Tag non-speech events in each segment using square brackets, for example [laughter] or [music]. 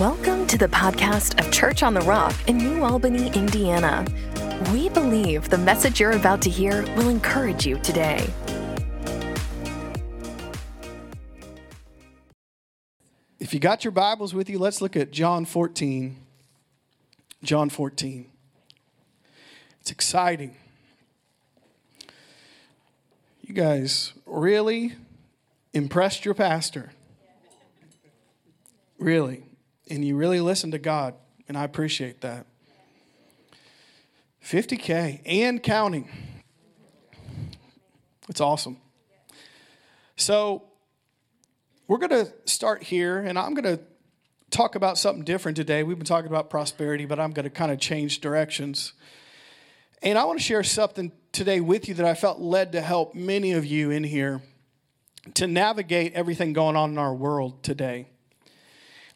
Welcome to the podcast of Church on the Rock in New Albany, Indiana. We believe the message you're about to hear will encourage you today. If you got your Bibles with you, let's look at John 14. John 14. It's exciting. You guys really impressed your pastor. Really. And you really listen to God, and I appreciate that. 50K and counting. It's awesome. So, we're going to start here, and I'm going to talk about something different today. We've been talking about prosperity, but I'm going to kind of change directions. And I want to share something today with you that I felt led to help many of you in here to navigate everything going on in our world today.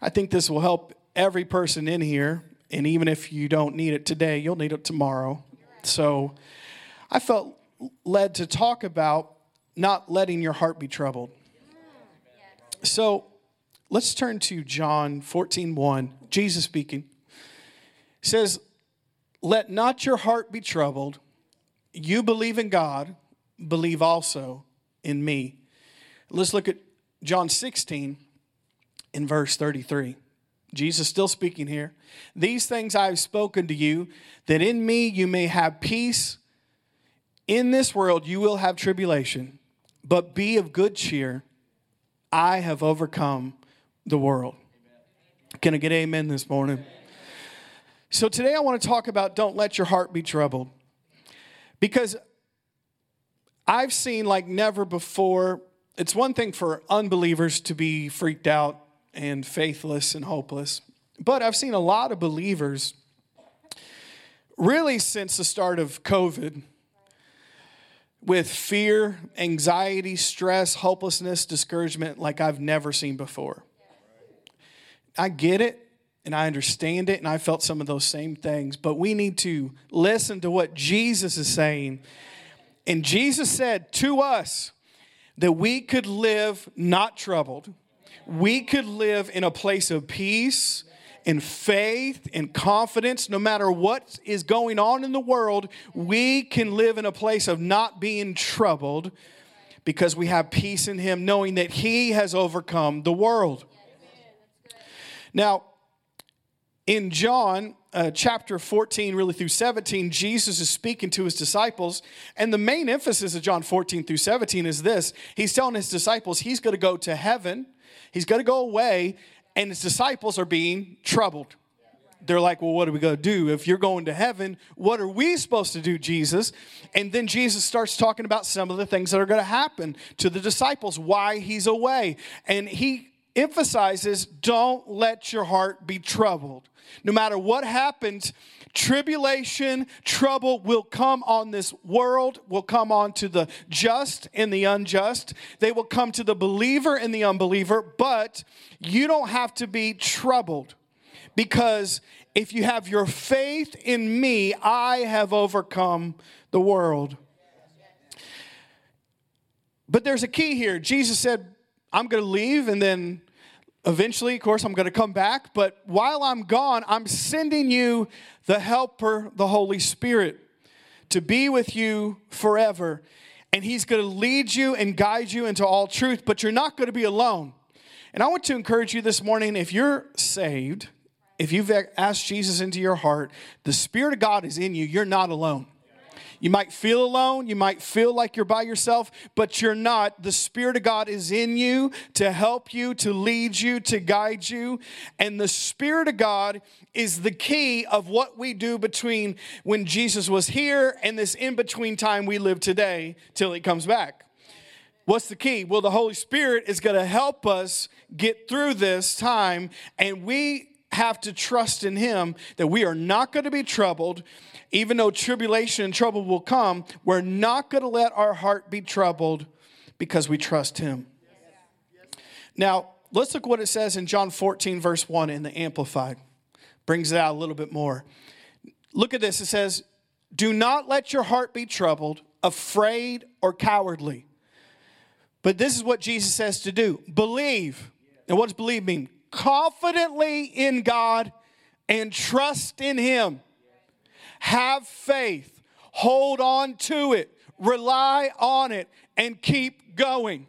I think this will help every person in here, and even if you don't need it today, you'll need it tomorrow. So I felt led to talk about not letting your heart be troubled. So let's turn to John 14 1. Jesus speaking says, Let not your heart be troubled. You believe in God, believe also in me. Let's look at John 16 in verse 33. Jesus still speaking here. These things I have spoken to you, that in me you may have peace. In this world you will have tribulation, but be of good cheer. I have overcome the world. Can I get amen this morning? So today I want to talk about don't let your heart be troubled. Because I've seen like never before, it's one thing for unbelievers to be freaked out and faithless and hopeless. But I've seen a lot of believers, really since the start of COVID, with fear, anxiety, stress, hopelessness, discouragement like I've never seen before. I get it and I understand it, and I felt some of those same things, but we need to listen to what Jesus is saying. And Jesus said to us that we could live not troubled we could live in a place of peace and faith and confidence. No matter what is going on in the world we can live in a place of not being troubled because we have peace in him knowing that he has overcome the world. Now in john uh, chapter 14 really through 17 jesus is speaking to his disciples and the main emphasis of john 14 through 17 is this. He's telling his disciples he's going to go to heaven He's going to go away, and his disciples are being troubled. They're like, well, what are we going to do? If you're going to heaven, what are we supposed to do, Jesus? And then Jesus starts talking about some of the things that are going to happen to the disciples, why he's away. And he emphasizes don't let your heart be troubled. No matter what happens, tribulation, trouble will come on this world, will come on to the just and the unjust. They will come to the believer and the unbeliever, but you don't have to be troubled because if you have your faith in me, I have overcome the world. But there's a key here. Jesus said, I'm going to leave and then Eventually, of course, I'm going to come back, but while I'm gone, I'm sending you the Helper, the Holy Spirit, to be with you forever. And He's going to lead you and guide you into all truth, but you're not going to be alone. And I want to encourage you this morning if you're saved, if you've asked Jesus into your heart, the Spirit of God is in you, you're not alone. You might feel alone. You might feel like you're by yourself, but you're not. The Spirit of God is in you to help you, to lead you, to guide you. And the Spirit of God is the key of what we do between when Jesus was here and this in between time we live today till He comes back. What's the key? Well, the Holy Spirit is going to help us get through this time, and we have to trust in Him that we are not going to be troubled. Even though tribulation and trouble will come, we're not going to let our heart be troubled because we trust Him. Now, let's look what it says in John 14, verse 1 in the Amplified. Brings it out a little bit more. Look at this. It says, Do not let your heart be troubled, afraid, or cowardly. But this is what Jesus says to do believe. And what does believe mean? Confidently in God and trust in Him. Have faith, hold on to it, rely on it, and keep going.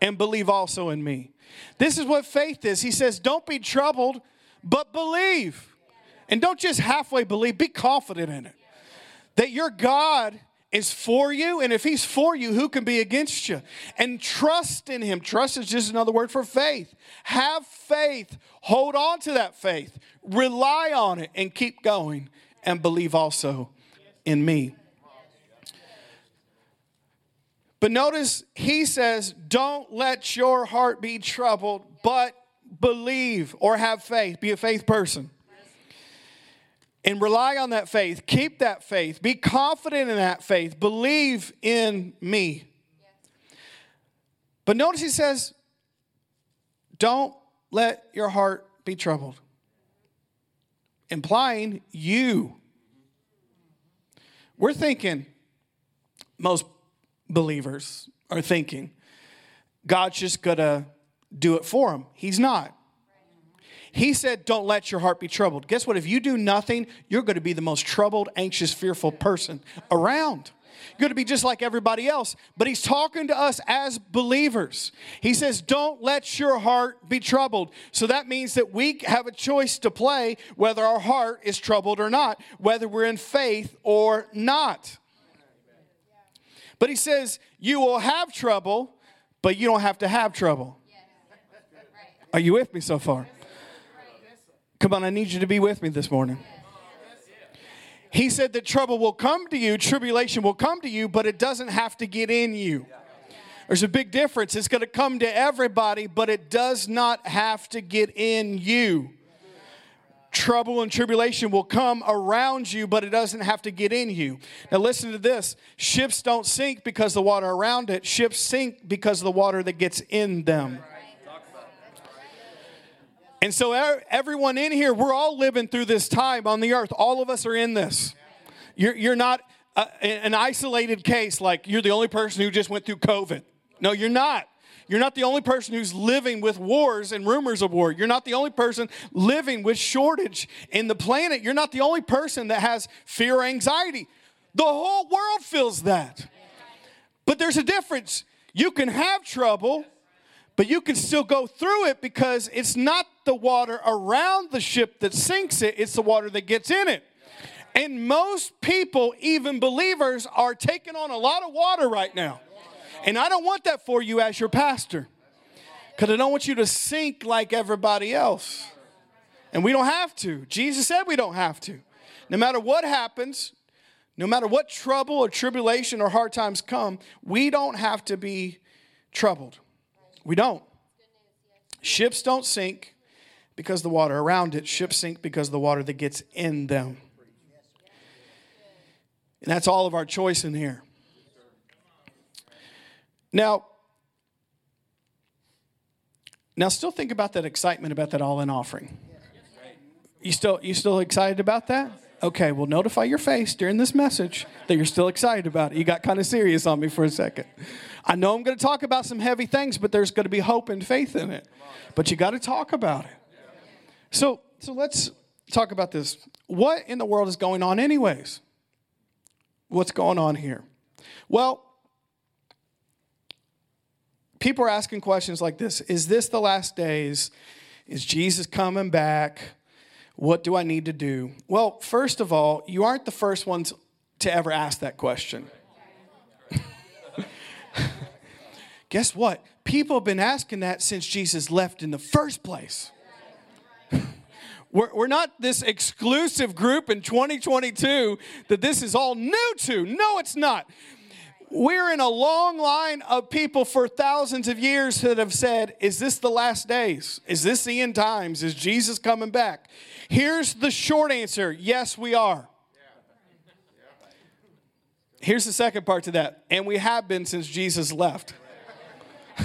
And believe also in me. This is what faith is. He says, Don't be troubled, but believe. And don't just halfway believe, be confident in it. That your God is for you, and if He's for you, who can be against you? And trust in Him. Trust is just another word for faith. Have faith, hold on to that faith, rely on it, and keep going, and believe also in me. But notice he says, Don't let your heart be troubled, but believe or have faith. Be a faith person. And rely on that faith. Keep that faith. Be confident in that faith. Believe in me. But notice he says, Don't let your heart be troubled. Implying you. We're thinking, most believers are thinking, God's just gonna do it for them. He's not. He said, Don't let your heart be troubled. Guess what? If you do nothing, you're going to be the most troubled, anxious, fearful person around. You're going to be just like everybody else. But he's talking to us as believers. He says, Don't let your heart be troubled. So that means that we have a choice to play whether our heart is troubled or not, whether we're in faith or not. But he says, You will have trouble, but you don't have to have trouble. Are you with me so far? Come on, I need you to be with me this morning. He said that trouble will come to you, tribulation will come to you, but it doesn't have to get in you. There's a big difference. It's going to come to everybody, but it does not have to get in you. Trouble and tribulation will come around you, but it doesn't have to get in you. Now, listen to this ships don't sink because the water around it, ships sink because of the water that gets in them. And so, everyone in here, we're all living through this time on the earth. All of us are in this. You're, you're not uh, a, an isolated case like you're the only person who just went through COVID. No, you're not. You're not the only person who's living with wars and rumors of war. You're not the only person living with shortage in the planet. You're not the only person that has fear or anxiety. The whole world feels that. But there's a difference. You can have trouble but you can still go through it because it's not the water around the ship that sinks it, it's the water that gets in it. And most people, even believers, are taking on a lot of water right now. And I don't want that for you as your pastor because I don't want you to sink like everybody else. And we don't have to. Jesus said we don't have to. No matter what happens, no matter what trouble or tribulation or hard times come, we don't have to be troubled. We don't. Ships don't sink because the water around it, ships sink because the water that gets in them. And that's all of our choice in here. Now, now still think about that excitement about that all-in offering. You still you still excited about that? Okay, well notify your face during this message that you're still excited about it. You got kind of serious on me for a second. I know I'm going to talk about some heavy things, but there's going to be hope and faith in it. But you got to talk about it. So, so let's talk about this. What in the world is going on, anyways? What's going on here? Well, people are asking questions like this Is this the last days? Is Jesus coming back? What do I need to do? Well, first of all, you aren't the first ones to ever ask that question. [laughs] Guess what? People have been asking that since Jesus left in the first place. [laughs] We're, we're not this exclusive group in 2022 that this is all new to. No, it's not. We're in a long line of people for thousands of years that have said, Is this the last days? Is this the end times? Is Jesus coming back? Here's the short answer yes, we are. Here's the second part to that. And we have been since Jesus left. [laughs]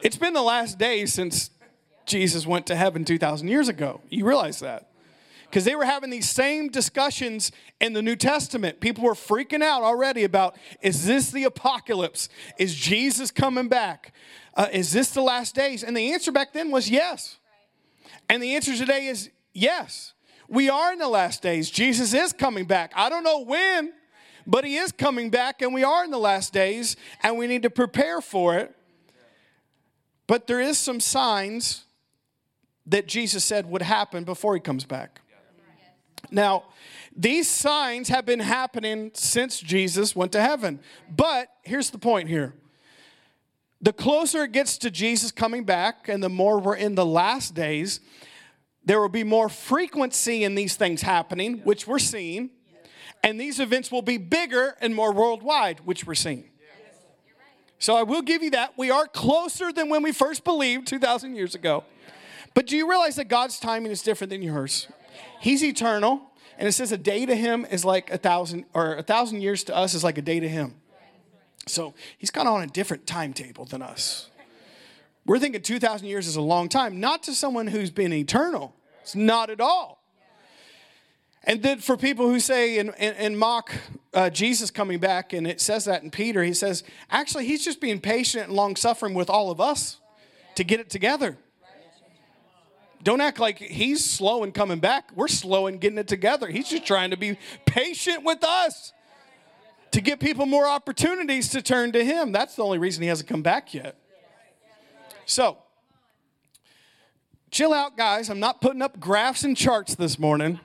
It's been the last days since Jesus went to heaven 2,000 years ago. You realize that. because they were having these same discussions in the New Testament. People were freaking out already about is this the apocalypse? Is Jesus coming back? Uh, is this the last days? And the answer back then was yes. And the answer today is yes. We are in the last days. Jesus is coming back. I don't know when, but he is coming back, and we are in the last days, and we need to prepare for it. But there is some signs that Jesus said would happen before he comes back. Now, these signs have been happening since Jesus went to heaven. But here's the point here. The closer it gets to Jesus coming back and the more we're in the last days, there will be more frequency in these things happening, which we're seeing. And these events will be bigger and more worldwide, which we're seeing. So I will give you that. We are closer than when we first believed 2,000 years ago. But do you realize that God's timing is different than yours? He's eternal, and it says a day to him is like a thousand, or a thousand years to us is like a day to him. So he's kind of on a different timetable than us. We're thinking 2,000 years is a long time, not to someone who's been eternal. It's not at all. And then for people who say and, and, and mock uh, Jesus coming back, and it says that in Peter, he says, actually, he's just being patient and long suffering with all of us to get it together. Don't act like he's slow in coming back. We're slow in getting it together. He's just trying to be patient with us to give people more opportunities to turn to him. That's the only reason he hasn't come back yet. So, chill out, guys. I'm not putting up graphs and charts this morning.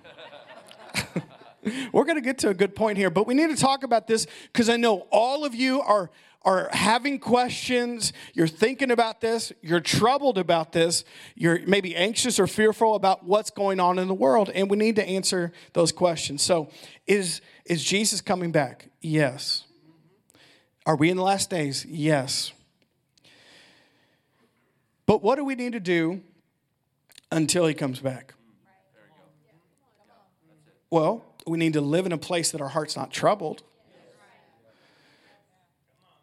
[laughs] We're going to get to a good point here, but we need to talk about this because I know all of you are are having questions, you're thinking about this, you're troubled about this, you're maybe anxious or fearful about what's going on in the world, and we need to answer those questions. So, is is Jesus coming back? Yes. Are we in the last days? Yes. But what do we need to do until he comes back? Well, we need to live in a place that our heart's not troubled.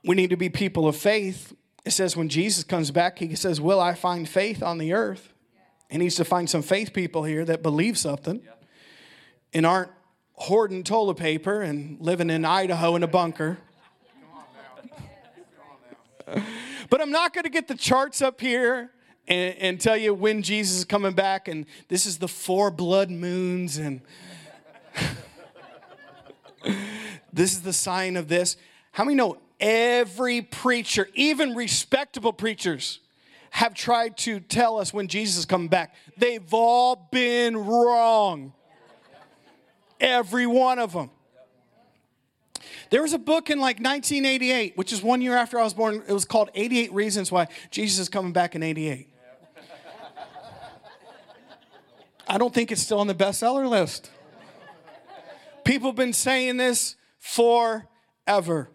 We need to be people of faith. It says when Jesus comes back, he says, Will I find faith on the earth? He needs to find some faith people here that believe something and aren't hoarding toilet paper and living in Idaho in a bunker. but I'm not going to get the charts up here and, and, tell you when Jesus is coming back, and this is the four blood moons, and [laughs] this is the sign of this. How many know every preacher, even respectable preachers, have tried to tell us when Jesus is coming back? They've all been wrong. Every one of them. There was a book in like 1988, which is one year after I was born. It was called 88 Reasons Why Jesus is Coming Back in 88. I don't think it's still on the bestseller list. People have been saying this forever.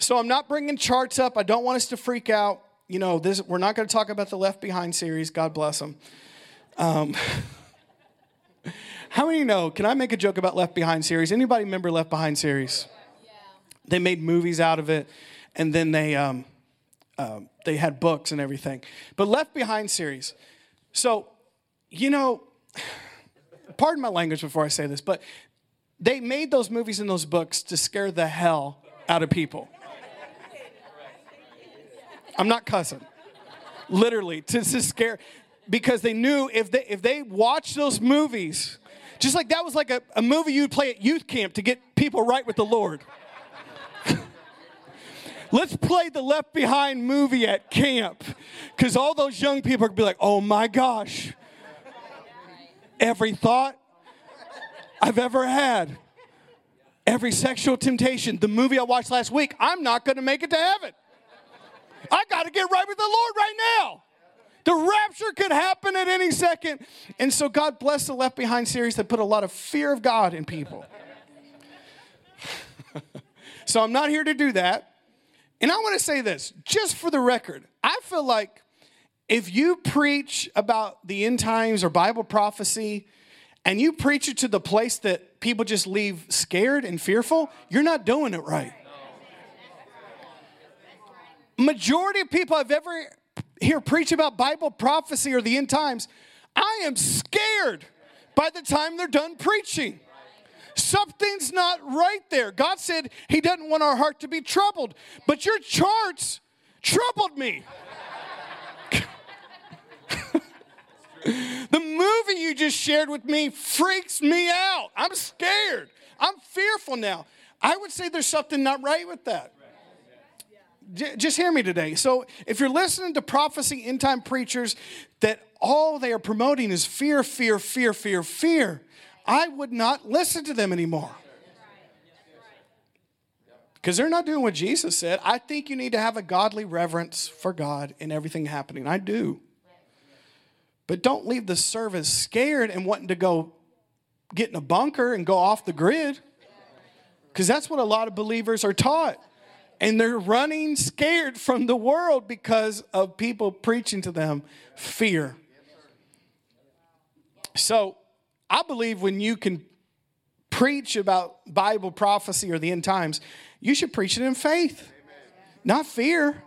So I'm not bringing charts up. I don't want us to freak out. You know, this, we're not going to talk about the Left Behind series. God bless them. Um, [laughs] how many know? Can I make a joke about Left Behind series? Anybody remember Left Behind series? Yeah. They made movies out of it, and then they um, uh, they had books and everything. But Left Behind series. So, you know, pardon my language before I say this, but they made those movies and those books to scare the hell out of people. I'm not cussing. Literally, to, to scare, because they knew if they if they watched those movies, just like that was like a, a movie you'd play at youth camp to get people right with the Lord. [laughs] Let's play the Left Behind movie at camp. Because all those young people are gonna be like, oh my gosh. Every thought I've ever had, every sexual temptation, the movie I watched last week, I'm not gonna make it to heaven. I gotta get right with the Lord right now. The rapture could happen at any second. And so God bless the Left Behind series that put a lot of fear of God in people. [laughs] so I'm not here to do that. And I want to say this, just for the record, I feel like if you preach about the end times or Bible prophecy and you preach it to the place that people just leave scared and fearful, you're not doing it right. Majority of people I've ever hear preach about Bible prophecy or the end times, I am scared by the time they're done preaching. Something's not right there. God said He doesn't want our heart to be troubled, but your charts troubled me. [laughs] the movie you just shared with me freaks me out. I'm scared. I'm fearful now. I would say there's something not right with that. Just hear me today. So, if you're listening to prophecy end time preachers that all they are promoting is fear, fear, fear, fear, fear, I would not listen to them anymore. Because they're not doing what Jesus said. I think you need to have a godly reverence for God in everything happening. I do. But don't leave the service scared and wanting to go get in a bunker and go off the grid. Because that's what a lot of believers are taught. And they're running scared from the world because of people preaching to them fear. So I believe when you can preach about Bible prophecy or the end times, you should preach it in faith, not fear.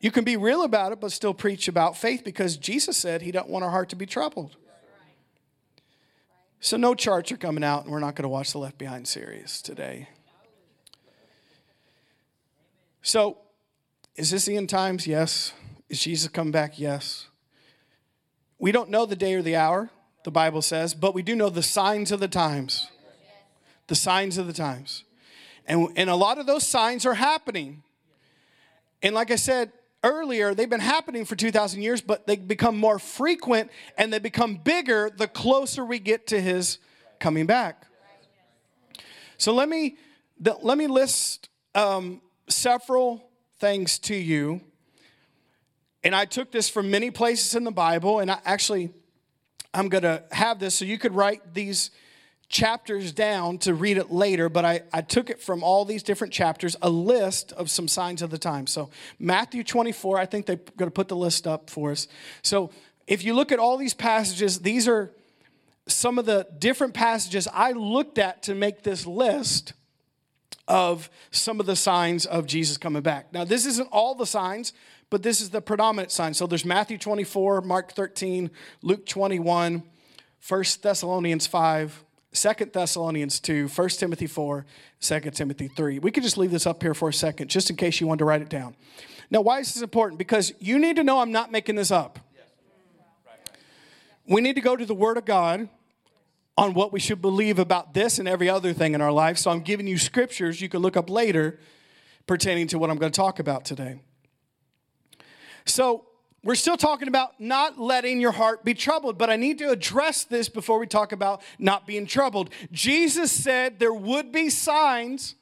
You can be real about it, but still preach about faith because Jesus said he doesn't want our heart to be troubled. So no charts are coming out, and we're not going to watch the Left Behind series today. So, is this the end times? Yes. Is Jesus coming back? Yes. We don't know the day or the hour, the Bible says, but we do know the signs of the times. The signs of the times. And, and a lot of those signs are happening. And like I said, earlier, they've been happening for 2,000 years, but they become more frequent and they become bigger the closer we get to his coming back. So let me, let me list um, several things to you. And I took this from many places in the Bible, and I actually, I'm going to have this so you could write these chapters down to read it later, but I, I took it from all these different chapters, a list of some signs of the time. So, Matthew 24, I think they're going to put the list up for us. So, if you look at all these passages, these are some of the different passages I looked at to make this list of some of the signs of Jesus coming back. Now, this isn't all the signs, but this is the predominant sign. So, there's Matthew 24, Mark 13, Luke 21, 1 Thessalonians 5, Second Thessalonians 2, 1 Timothy 4, 2 Timothy 3. We could just leave this up here for a second, just in case you wanted to write it down. Now, why is this important? Because you need to know I'm not making this up. We need to go to the Word of God on what we should believe about this and every other thing in our life. So I'm giving you scriptures you can look up later pertaining to what I'm going to talk about today. So, we're still talking about not letting your heart be troubled, but I need to address this before we talk about not being troubled. Jesus said there would be signs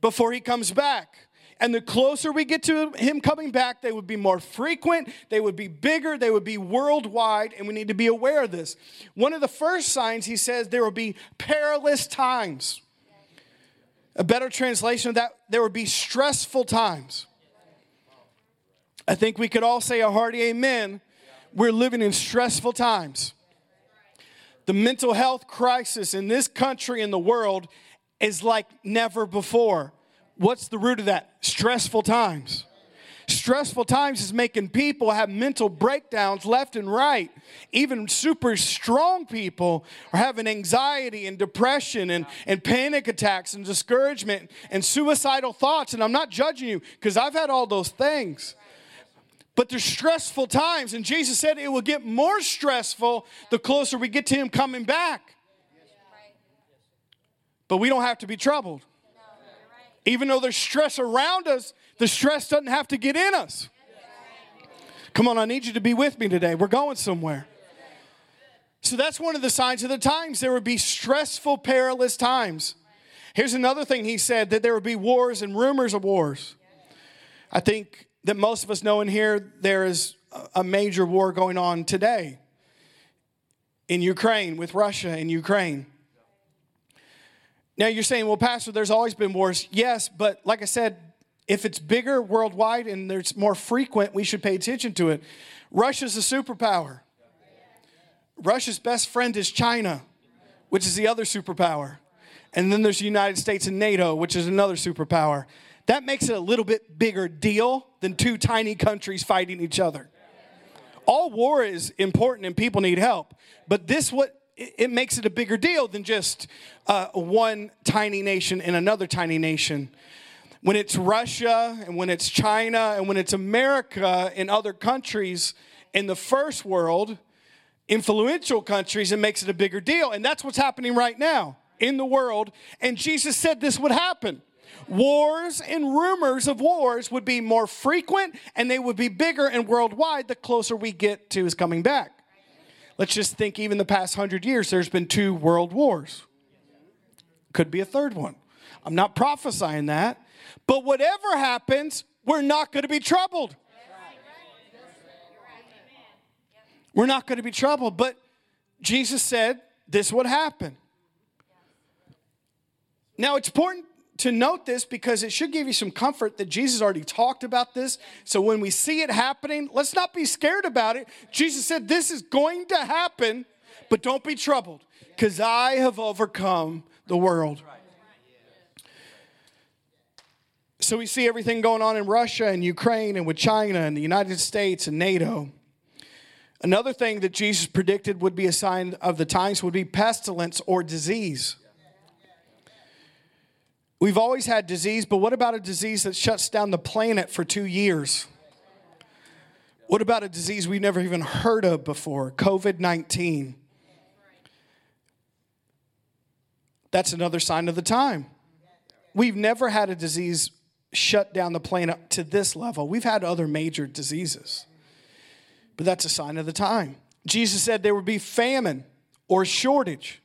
before he comes back. And the closer we get to him coming back, they would be more frequent, they would be bigger, they would be worldwide, and we need to be aware of this. One of the first signs, he says, there will be perilous times. A better translation of that, there would be stressful times. I think we could all say a hearty amen. We're living in stressful times. The mental health crisis in this country and the world is like never before. What's the root of that? Stressful times. Stressful times is making people have mental breakdowns left and right. Even super strong people are having anxiety and depression and, and panic attacks and discouragement and suicidal thoughts. And I'm not judging you because I've had all those things. But there's stressful times, and Jesus said it will get more stressful the closer we get to Him coming back. But we don't have to be troubled. Even though there's stress around us, the stress doesn't have to get in us. Come on, I need you to be with me today. We're going somewhere. So that's one of the signs of the times. There would be stressful, perilous times. Here's another thing he said that there would be wars and rumors of wars. I think that most of us know in here there is a major war going on today in Ukraine with Russia and Ukraine. Now you're saying, well, Pastor, there's always been wars. Yes, but like I said, if it's bigger worldwide and there's more frequent, we should pay attention to it. Russia's a superpower. Russia's best friend is China, which is the other superpower. And then there's the United States and NATO, which is another superpower that makes it a little bit bigger deal than two tiny countries fighting each other All war is important and people need help, but this what it makes it a bigger deal than just uh, one tiny nation and another tiny nation. When it's Russia and when it's China and when it's America and other countries in the first world, influential countries, it makes it a bigger deal. And that's what's happening right now in the world. And Jesus said this would happen. Wars and rumors of wars would be more frequent and they would be bigger and worldwide the closer we get to his coming back. Let's just think, even the past hundred years, there's been two world wars. Could be a third one. I'm not prophesying that. But whatever happens, we're not going to be troubled. We're not going to be troubled. But Jesus said this would happen. Now, it's important to note this because it should give you some comfort that Jesus already talked about this. So when we see it happening, let's not be scared about it. Jesus said, This is going to happen, but don't be troubled because I have overcome the world. So we see everything going on in Russia and Ukraine and with China and the United States and NATO. Another thing that Jesus predicted would be a sign of the times would be pestilence or disease. We've always had disease, but what about a disease that shuts down the planet for two years? What about a disease we've never even heard of before? COVID 19. That's another sign of the time. We've never had a disease shut down the planet to this level. We've had other major diseases, but that's a sign of the time. Jesus said there would be famine or shortage.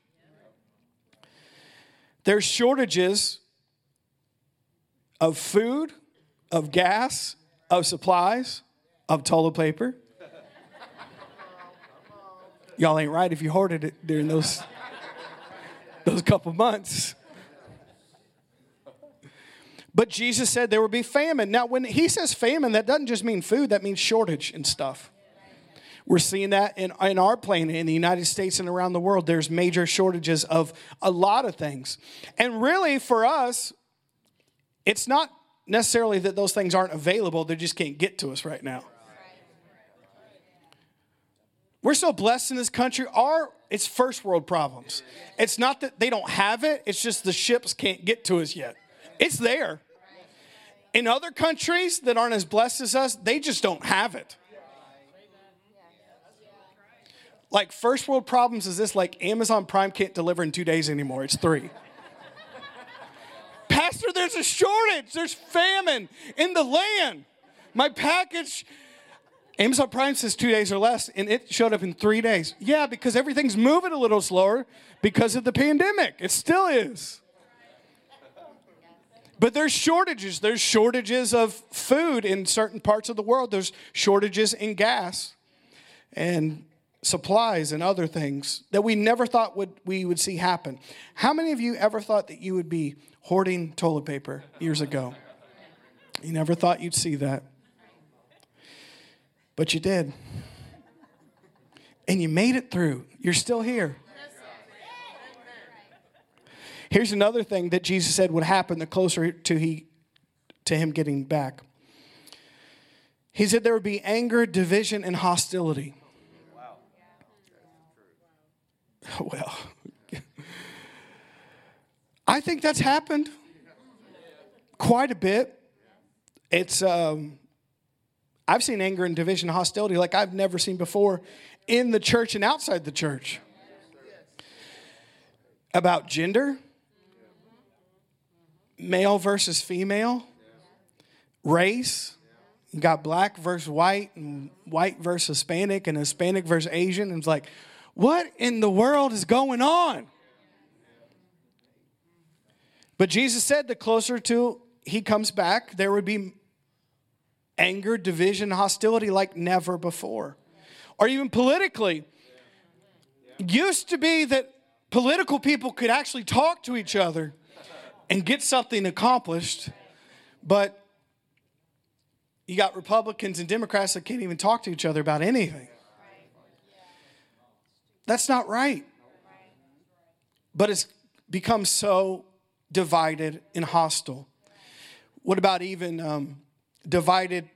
There's shortages of food, of gas, of supplies, of toilet paper. Y'all ain't right if you hoarded it during those, those couple months. But Jesus said there would be famine. Now, when he says famine, that doesn't just mean food, that means shortage and stuff. We're seeing that in, in our planet, in the United States and around the world. There's major shortages of a lot of things. And really, for us, it's not necessarily that those things aren't available, they just can't get to us right now. We're so blessed in this country. Our it's first world problems. It's not that they don't have it, it's just the ships can't get to us yet. It's there. In other countries that aren't as blessed as us, they just don't have it. Like first world problems is this like Amazon Prime can't deliver in 2 days anymore. It's 3. Pastor, there's a shortage. There's famine in the land. My package, Amazon Prime says two days or less, and it showed up in three days. Yeah, because everything's moving a little slower because of the pandemic. It still is. But there's shortages. There's shortages of food in certain parts of the world. There's shortages in gas and supplies and other things that we never thought would we would see happen. How many of you ever thought that you would be hoarding toilet paper years ago. You never thought you'd see that. But you did. And you made it through. You're still here. Here's another thing that Jesus said would happen the closer to he to him getting back. He said there would be anger, division, and hostility. Wow. [laughs] Well, I think that's happened quite a bit. It's um, I've seen anger and division, and hostility like I've never seen before in the church and outside the church. About gender, male versus female, race. You got black versus white, and white versus Hispanic, and Hispanic versus Asian. And it's like, what in the world is going on? But Jesus said the closer to he comes back, there would be anger, division, hostility like never before. Or even politically. Used to be that political people could actually talk to each other and get something accomplished, but you got Republicans and Democrats that can't even talk to each other about anything. That's not right. But it's become so divided and hostile? What about even um, divided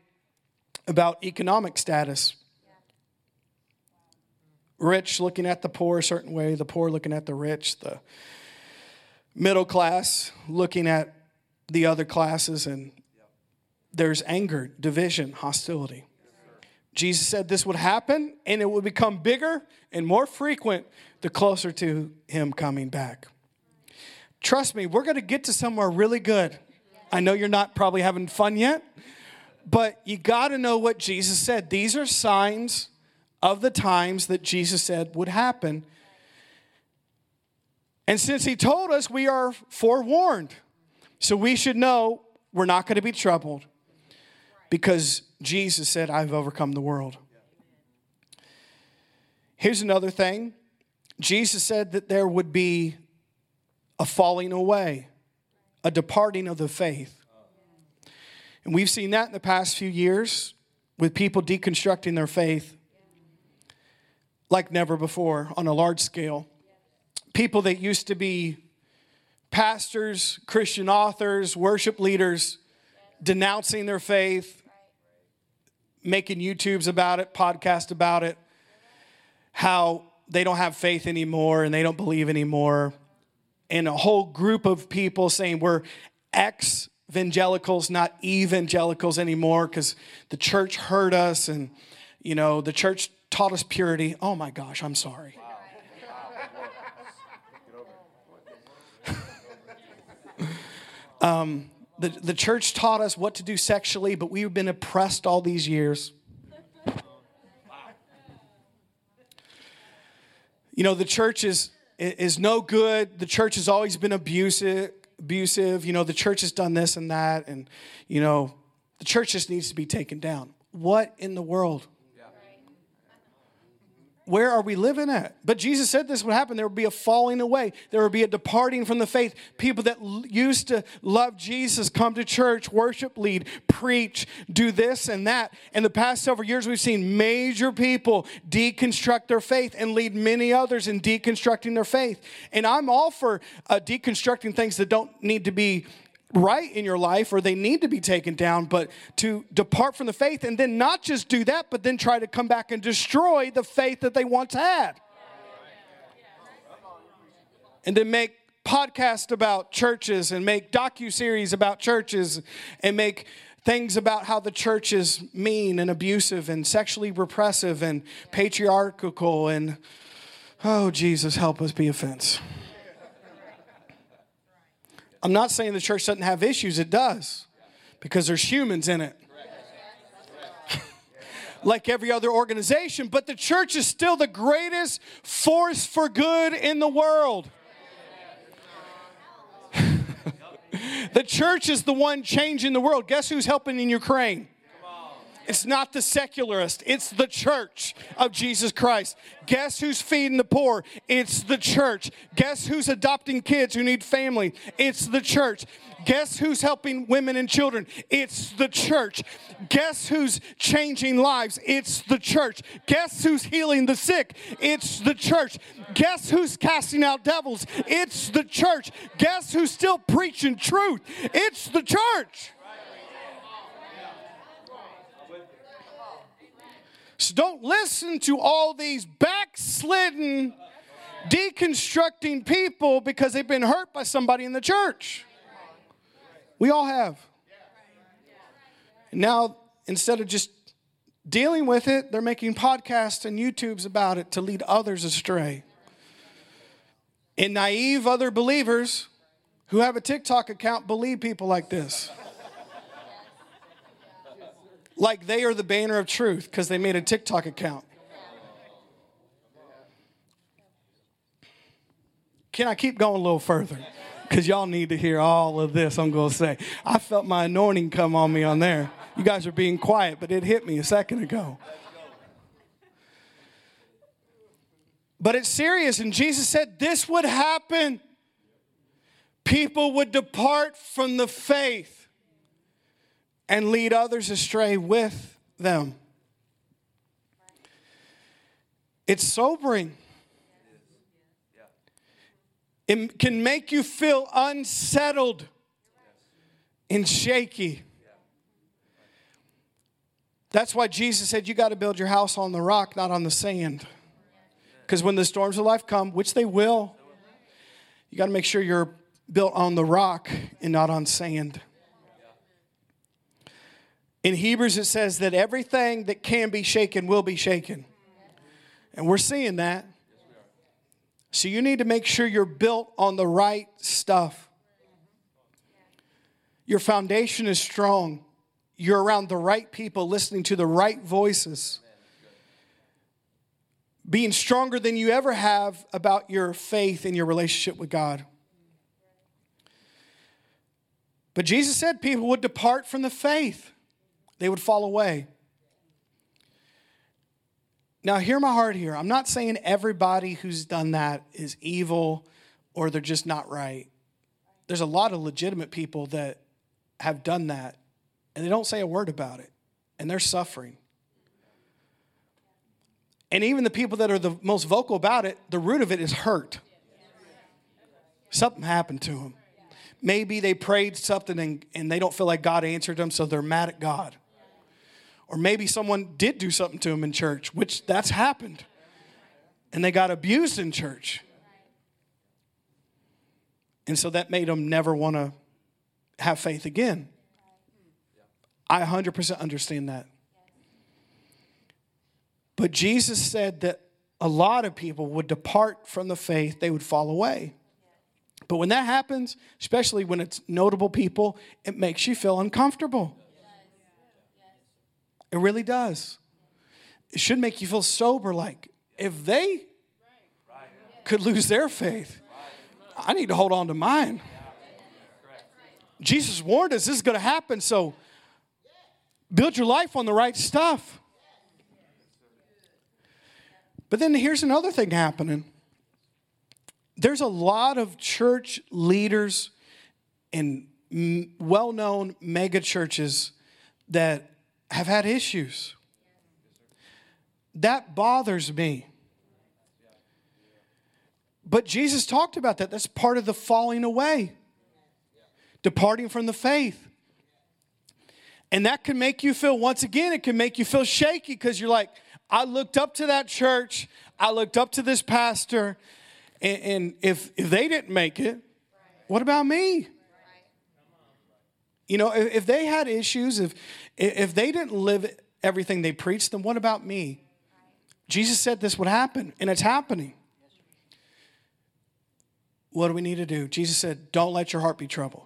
about economic status? rich looking at the poor a certain way, the poor looking at the rich, the middle class looking at the other classes, and there's anger, division, hostility. Jesus said this would happen and it would become bigger and more frequent the closer to him coming back. Trust me, we're going to get to somewhere really good. I know you're not probably having fun yet, but you got to know what Jesus said. These are signs of the times that Jesus said would happen. And since he told us, we are forewarned. So we should know we're not going to be troubled because Jesus said, I've overcome the world. Here's another thing Jesus said that there would be a falling away, a departing of the faith. And we've seen that in the past few years with people deconstructing their faith like never before on a large scale. People that used to be pastors, Christian authors, worship leaders denouncing their faith, making YouTubes about it, podcast about it, how they don't have faith anymore and they don't believe anymore. And a whole group of people saying we're ex evangelicals, not evangelicals anymore, because the church hurt us and, you know, the church taught us purity. Oh my gosh, I'm sorry. um, the, the church taught us what to do sexually, but we've been oppressed all these years. You know, the church is, is no good. The church has always been abusive. Abusive. You know, the church has done this and that, and you know, the church just needs to be taken down. What in the world? Where are we living at? But Jesus said this would happen. There would be a falling away. There would be a departing from the faith. People that used to love Jesus come to church, worship, lead, preach, do this and that. In the past several years, we've seen major people deconstruct their faith and lead many others in deconstructing their faith. And I'm all for uh, deconstructing things that don't need to be right in your life or they need to be taken down, but to depart from the faith and then not just do that, but then try to come back and destroy the faith that they once had. And then make podcasts about churches and make docu-series about churches and make things about how the church is mean and abusive and sexually repressive and patriarchal and oh Jesus help us be offense. I'm not saying the church doesn't have issues, it does, because there's humans in it. [laughs] like every other organization, but the church is still the greatest force for good in the world. [laughs] the church is the one changing the world. Guess who's helping in Ukraine? It's not the secularist, it's the church of Jesus Christ. Guess who's feeding the poor? It's the church. Guess who's adopting kids who need family? It's the church. Guess who's helping women and children? It's the church. Guess who's changing lives? It's the church. Guess who's healing the sick? It's the church. Guess who's casting out devils? It's the church. Guess who's still preaching truth? It's the church. So don't listen to all these backslidden, deconstructing people because they've been hurt by somebody in the church. We all have. Now, instead of just dealing with it, they're making podcasts and YouTubes about it to lead others astray. And naive other believers who have a TikTok account believe people like this like they are the banner of truth because they made a TikTok account. Can I keep going a little further? Because y'all need to hear all of this, I'm going to say. I felt my anointing come on me on there. You guys are being quiet, but it hit me a second ago. But it's serious, and Jesus said this would happen. People would depart from the faith and lead others astray with them. It's sobering. It can make you feel unsettled and shaky. That's why Jesus said you got to build your house on the rock, not on the sand. Because when the storms of life come, which they will, you got to make sure you're built on the rock and not on sand. In Hebrews, it says that everything that can be shaken will be shaken. And we're seeing that. So you need to make sure you're built on the right stuff. Your foundation is strong. You're around the right people, listening to the right voices. Being stronger than you ever have about your faith and your relationship with God. But Jesus said people would depart from the faith, they would fall away. Now, hear my heart here. I'm not saying everybody who's done that is evil or they're just not right. There's a lot of legitimate people that have done that and they don't say a word about it and they're suffering. And even the people that are the most vocal about it, the root of it is hurt. Something happened to them. Maybe they prayed something and, and they don't feel like God answered them, so they're mad at God. Or maybe someone did do something to them in church, which that's happened. And they got abused in church. And so that made them never want to have faith again. I 100% understand that. But Jesus said that a lot of people would depart from the faith, they would fall away. But when that happens, especially when it's notable people, it makes you feel uncomfortable. It really does. It should make you feel sober like if they could lose their faith, I need to hold on to mine. Jesus warned us this is going to happen, so build your life on the right stuff. But then here's another thing happening there's a lot of church leaders in well known mega churches that have had issues. That bothers me. But Jesus talked about that. That's part of the falling away, departing from the faith. And that can make you feel, once again, it can make you feel shaky because you're like, I looked up to that church, I looked up to this pastor, and, and if, if they didn't make it, what about me? You know, if, if they had issues, if, if they didn't live everything they preached, then what about me? Jesus said this would happen, and it's happening. What do we need to do? Jesus said, Don't let your heart be troubled.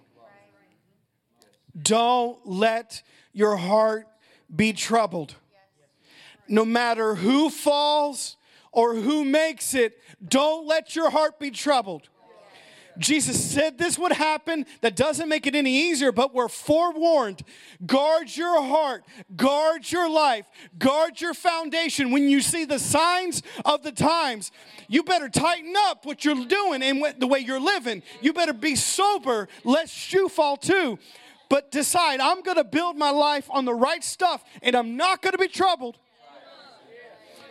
Don't let your heart be troubled. No matter who falls or who makes it, don't let your heart be troubled. Jesus said this would happen. That doesn't make it any easier, but we're forewarned. Guard your heart, guard your life, guard your foundation. When you see the signs of the times, you better tighten up what you're doing and the way you're living. You better be sober, lest you fall too. But decide, I'm gonna build my life on the right stuff and I'm not gonna be troubled.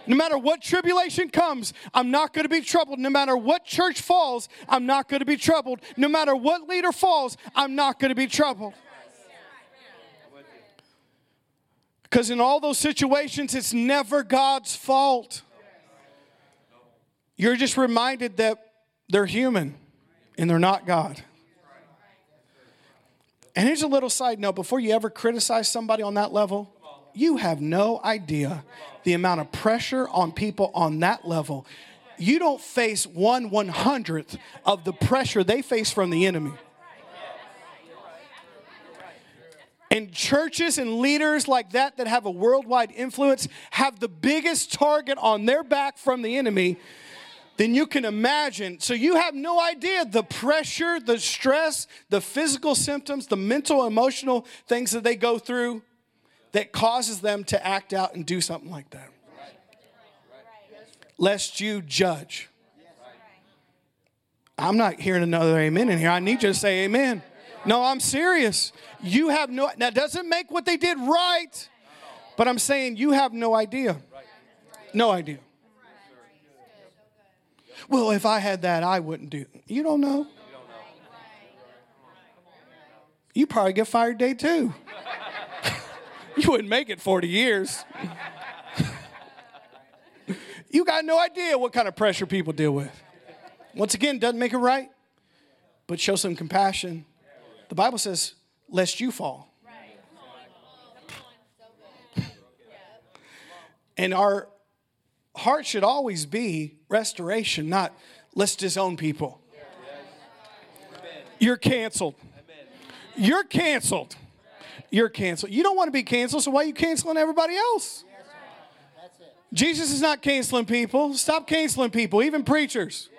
No matter what tribulation comes, I'm not going to be troubled. No matter what church falls, I'm not going to be troubled. No matter what leader falls, I'm not going to be troubled. Because in all those situations, it's never God's fault. You're just reminded that they're human and they're not God. And here's a little side note before you ever criticize somebody on that level, you have no idea the amount of pressure on people on that level. You don't face one one hundredth of the pressure they face from the enemy. And churches and leaders like that that have a worldwide influence have the biggest target on their back from the enemy than you can imagine. So you have no idea the pressure, the stress, the physical symptoms, the mental, emotional things that they go through that causes them to act out and do something like that. Lest you judge. I'm not hearing another amen in here. I need you to say amen. No, I'm serious. You have no, that doesn't make what they did right, but I'm saying you have no idea. No idea. Well, if I had that, I wouldn't do. You don't know. You probably get fired day two. You wouldn't make it 40 years. You got no idea what kind of pressure people deal with. Once again, doesn't make it right, but show some compassion. The Bible says, lest you fall. And our heart should always be restoration, not let's disown people. You're canceled. You're canceled. You're canceled. You don't want to be canceled, so why are you canceling everybody else? That's it. Jesus is not canceling people. Stop canceling people, even preachers.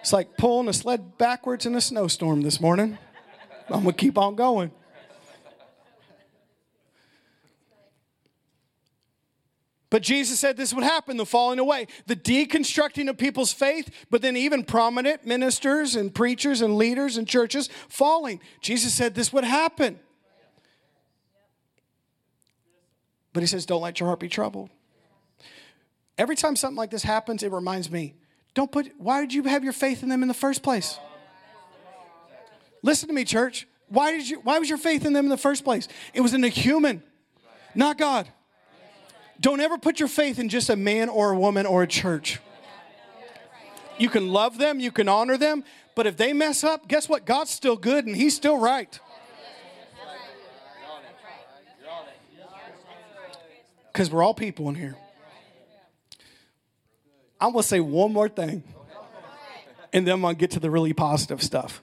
It's like pulling a sled backwards in a snowstorm this morning. I'm going to keep on going. But Jesus said this would happen the falling away, the deconstructing of people's faith, but then even prominent ministers and preachers and leaders and churches falling. Jesus said this would happen. But he says, don't let your heart be troubled. Every time something like this happens, it reminds me don't put, why did you have your faith in them in the first place? Listen to me, church. Why, did you, why was your faith in them in the first place? It was in a human, not God. Don't ever put your faith in just a man or a woman or a church. You can love them, you can honor them, but if they mess up, guess what? God's still good and He's still right. Because we're all people in here. I'm going to say one more thing, and then I'm going to get to the really positive stuff.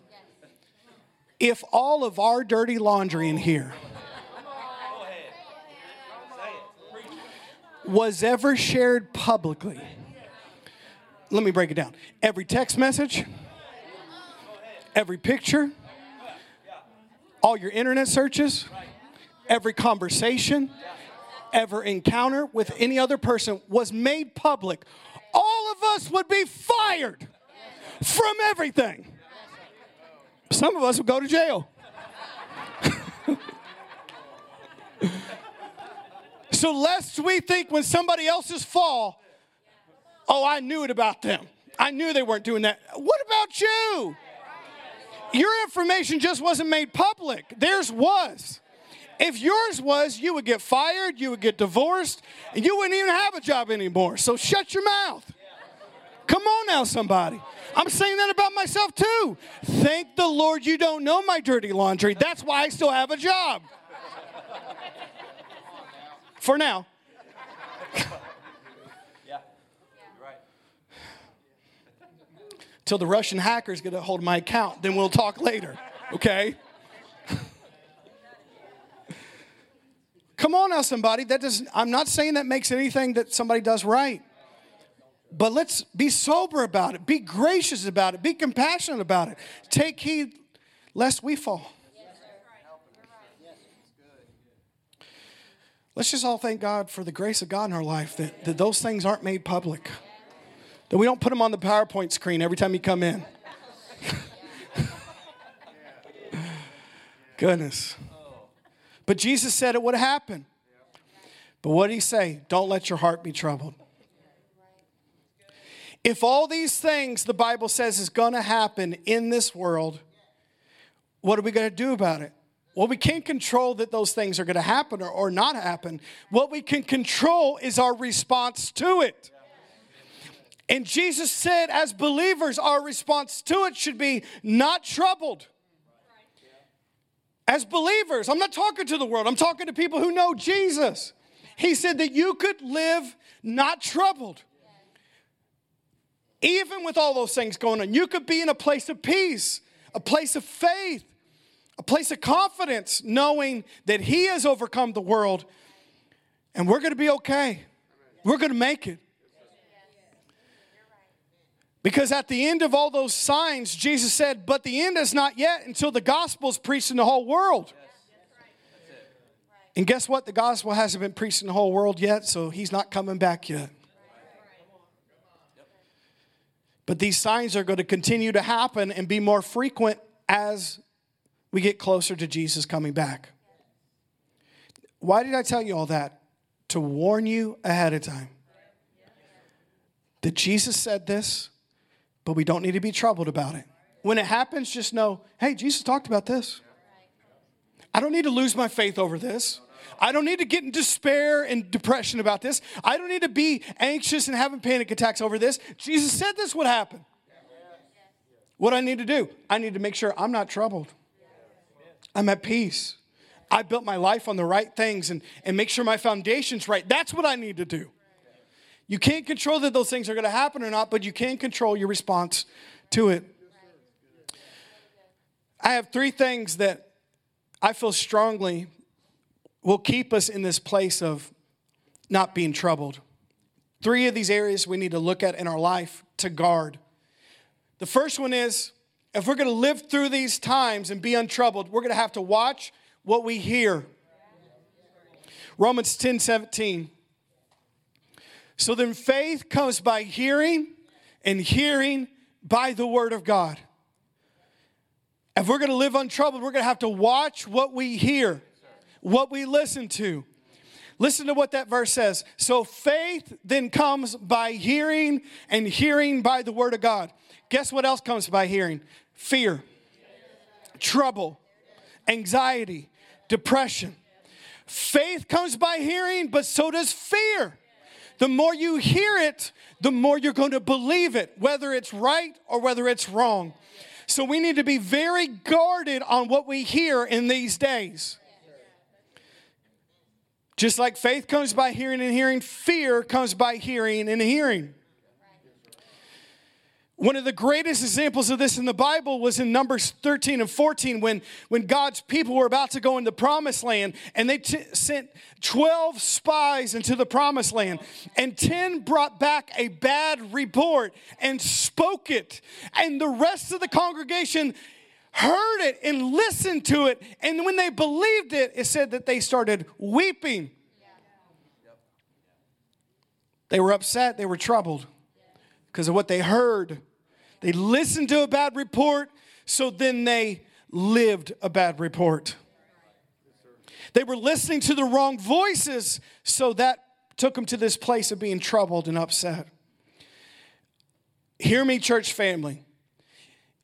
If all of our dirty laundry in here, was ever shared publicly. Let me break it down. Every text message, every picture, all your internet searches, every conversation, ever encounter with any other person was made public. All of us would be fired from everything. Some of us would go to jail. [laughs] So lest we think when somebody else's fall, oh, I knew it about them. I knew they weren't doing that. What about you? Your information just wasn't made public. Theirs was. If yours was, you would get fired, you would get divorced, and you wouldn't even have a job anymore. So shut your mouth. Come on now, somebody. I'm saying that about myself too. Thank the Lord you don't know my dirty laundry. That's why I still have a job for now. [laughs] yeah, right. Till the Russian hackers get a hold of my account, then we'll talk later, okay? Come on now, somebody. That does I'm not saying that makes anything that somebody does right. But let's be sober about it, be gracious about it, be compassionate about it. Take heed lest we fall. Let's just all thank God for the grace of God in our life that, that those things aren't made public. That we don't put them on the PowerPoint screen every time you come in. [laughs] Goodness. But Jesus said it would happen. But what did he say? Don't let your heart be troubled. If all these things the Bible says is going to happen in this world, what are we going to do about it? Well, we can't control that those things are going to happen or, or not happen. What we can control is our response to it. And Jesus said, as believers, our response to it should be not troubled. As believers, I'm not talking to the world, I'm talking to people who know Jesus. He said that you could live not troubled. Even with all those things going on, you could be in a place of peace, a place of faith, a place of confidence, knowing that He has overcome the world and we're going to be okay. We're going to make it. Because at the end of all those signs, Jesus said, But the end is not yet until the gospel is preached in the whole world. And guess what? The gospel hasn't been preached in the whole world yet, so he's not coming back yet. But these signs are going to continue to happen and be more frequent as we get closer to Jesus coming back. Why did I tell you all that? To warn you ahead of time. That Jesus said this, but we don't need to be troubled about it. When it happens, just know hey, Jesus talked about this. I don't need to lose my faith over this. I don't need to get in despair and depression about this. I don't need to be anxious and having panic attacks over this. Jesus said this would happen. What I need to do? I need to make sure I'm not troubled. I'm at peace. I built my life on the right things and, and make sure my foundation's right. That's what I need to do. You can't control that those things are going to happen or not, but you can control your response to it. I have three things that I feel strongly will keep us in this place of not being troubled. Three of these areas we need to look at in our life to guard. The first one is if we're going to live through these times and be untroubled, we're going to have to watch what we hear. Romans 10 17. So then faith comes by hearing, and hearing by the word of God. If we're going to live untroubled, we're going to have to watch what we hear, what we listen to. Listen to what that verse says. So faith then comes by hearing, and hearing by the word of God. Guess what else comes by hearing? Fear, trouble, anxiety, depression. Faith comes by hearing, but so does fear. The more you hear it, the more you're going to believe it, whether it's right or whether it's wrong. So we need to be very guarded on what we hear in these days. Just like faith comes by hearing and hearing, fear comes by hearing and hearing. One of the greatest examples of this in the Bible was in Numbers 13 and 14 when, when God's people were about to go into the promised land and they t- sent 12 spies into the promised land and 10 brought back a bad report and spoke it. And the rest of the congregation heard it and listened to it. And when they believed it, it said that they started weeping. They were upset, they were troubled because of what they heard. They listened to a bad report, so then they lived a bad report. They were listening to the wrong voices, so that took them to this place of being troubled and upset. Hear me, church family.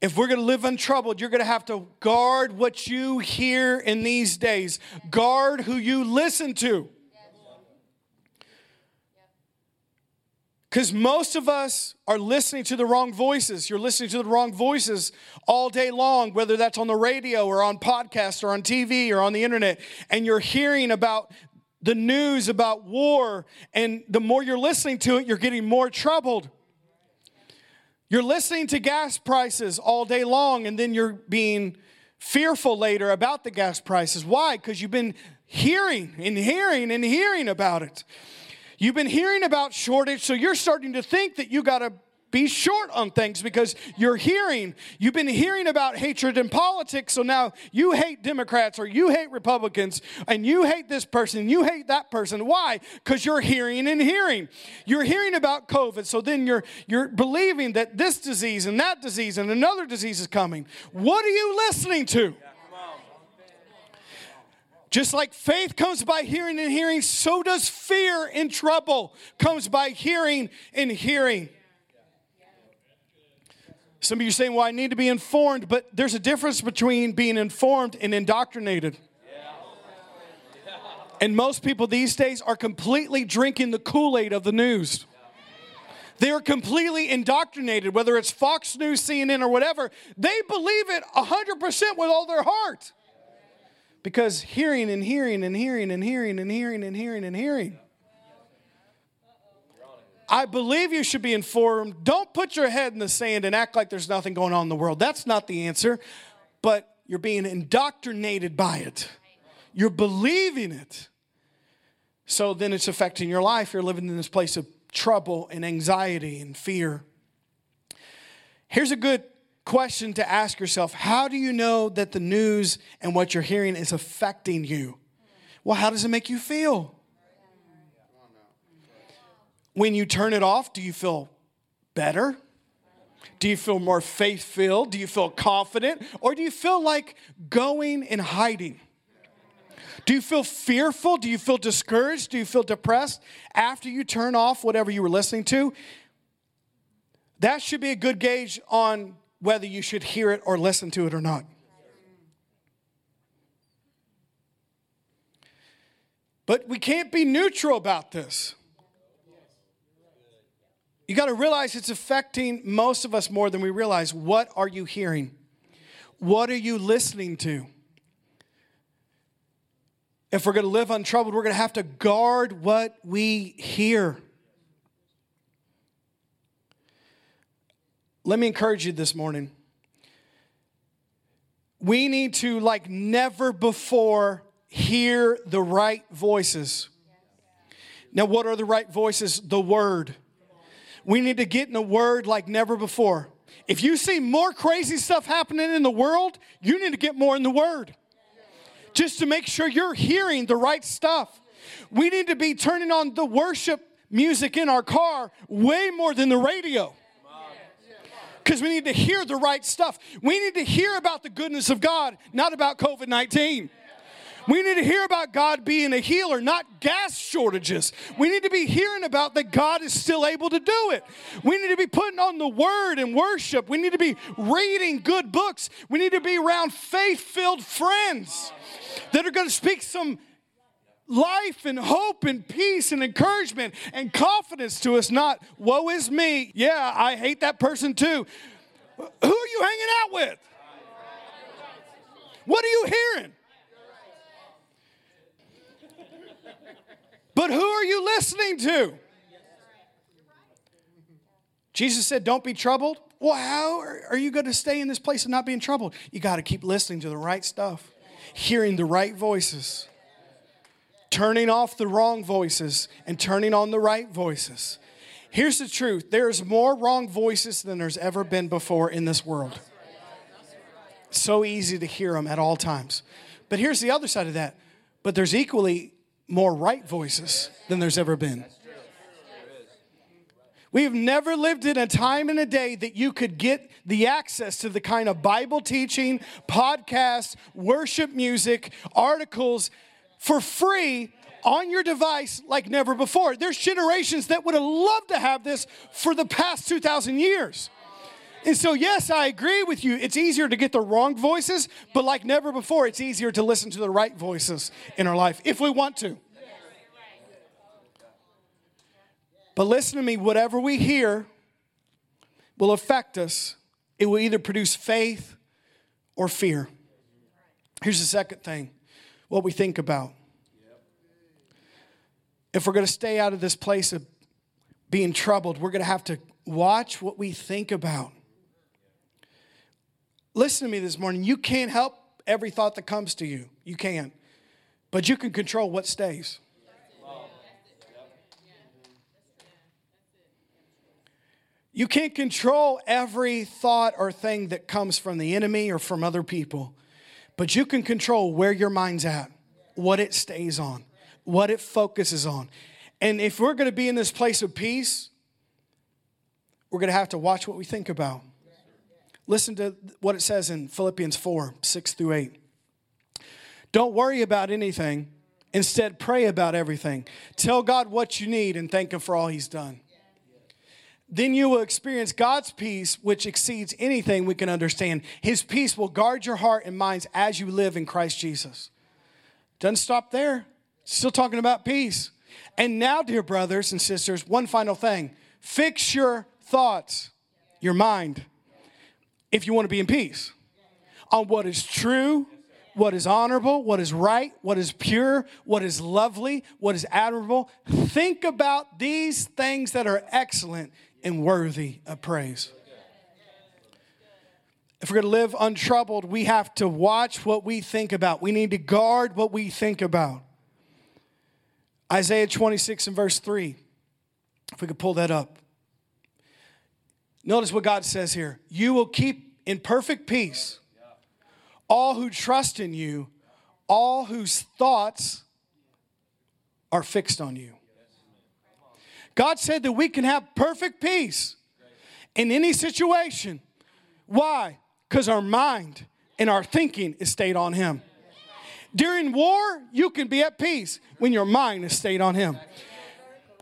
If we're going to live untroubled, you're going to have to guard what you hear in these days. Guard who you listen to. Because most of us are listening to the wrong voices. You're listening to the wrong voices all day long, whether that's on the radio or on podcast or on TV or on the internet, and you're hearing about the news about war, and the more you're listening to it, you're getting more troubled. You're listening to gas prices all day long, and then you're being fearful later about the gas prices. Why? Because you've been hearing and hearing and hearing about it. You've been hearing about shortage, so you're starting to think that you got to be short on things because you're hearing. You've been hearing about hatred in politics, so now you hate Democrats or you hate Republicans and you hate this person, and you hate that person. Why? Because you're hearing and hearing. You're hearing about COVID, so then you're you're believing that this disease and that disease and another disease is coming. What are you listening to? Just like faith comes by hearing and hearing, so does fear in trouble comes by hearing and hearing. Some of you saying, well, I need to be informed, but there's a difference between being informed and indoctrinated. And most people these days are completely drinking the Kool Aid of the news. They are completely indoctrinated, whether it's Fox News, CNN, or whatever. They believe it 100% with all their heart. Because hearing and hearing and hearing and hearing and hearing and hearing and hearing. I believe you should be informed. Don't put your head in the sand and act like there's nothing going on in the world. That's not the answer. But you're being indoctrinated by it, you're believing it. So then it's affecting your life. You're living in this place of trouble and anxiety and fear. Here's a good question to ask yourself How do you know that the news and what you're hearing is affecting you? Well, how does it make you feel? When you turn it off, do you feel better? Do you feel more faith filled? Do you feel confident? Or do you feel like going and hiding? Do you feel fearful? Do you feel discouraged? Do you feel depressed after you turn off whatever you were listening to? That should be a good gauge on whether you should hear it or listen to it or not. But we can't be neutral about this. You got to realize it's affecting most of us more than we realize. What are you hearing? What are you listening to? If we're going to live untroubled, we're going to have to guard what we hear. Let me encourage you this morning. We need to, like never before, hear the right voices. Now, what are the right voices? The Word. We need to get in the Word like never before. If you see more crazy stuff happening in the world, you need to get more in the Word just to make sure you're hearing the right stuff. We need to be turning on the worship music in our car way more than the radio because we need to hear the right stuff. We need to hear about the goodness of God, not about COVID 19. We need to hear about God being a healer, not gas shortages. We need to be hearing about that God is still able to do it. We need to be putting on the word and worship. We need to be reading good books. We need to be around faith filled friends that are going to speak some life and hope and peace and encouragement and confidence to us, not, woe is me. Yeah, I hate that person too. Who are you hanging out with? What are you hearing? But who are you listening to? Jesus said, Don't be troubled. Well, how are you going to stay in this place and not be in trouble? You got to keep listening to the right stuff, hearing the right voices turning off the wrong voices and turning on the right voices. Here's the truth there's more wrong voices than there's ever been before in this world. So easy to hear them at all times. But here's the other side of that. But there's equally more right voices than there's ever been. We've never lived in a time and a day that you could get the access to the kind of Bible teaching, podcasts, worship music, articles for free on your device like never before. There's generations that would have loved to have this for the past 2,000 years. And so, yes, I agree with you. It's easier to get the wrong voices, but like never before, it's easier to listen to the right voices in our life if we want to. But listen to me, whatever we hear will affect us. It will either produce faith or fear. Here's the second thing what we think about. If we're going to stay out of this place of being troubled, we're going to have to watch what we think about. Listen to me this morning. You can't help every thought that comes to you. You can't. But you can control what stays. You can't control every thought or thing that comes from the enemy or from other people. But you can control where your mind's at, what it stays on, what it focuses on. And if we're going to be in this place of peace, we're going to have to watch what we think about. Listen to what it says in Philippians 4 6 through 8. Don't worry about anything. Instead, pray about everything. Tell God what you need and thank Him for all He's done then you will experience God's peace, which exceeds anything we can understand. His peace will guard your heart and minds as you live in Christ Jesus. Doesn't stop there. Still talking about peace. And now, dear brothers and sisters, one final thing fix your thoughts, your mind, if you want to be in peace, on what is true, what is honorable, what is right, what is pure, what is lovely, what is admirable. Think about these things that are excellent and worthy of praise. If we're going to live untroubled, we have to watch what we think about. We need to guard what we think about. Isaiah 26 and verse 3. If we could pull that up. Notice what God says here You will keep in perfect peace all who trust in you, all whose thoughts are fixed on you. God said that we can have perfect peace in any situation. Why? Because our mind and our thinking is stayed on Him. During war, you can be at peace when your mind is stayed on Him.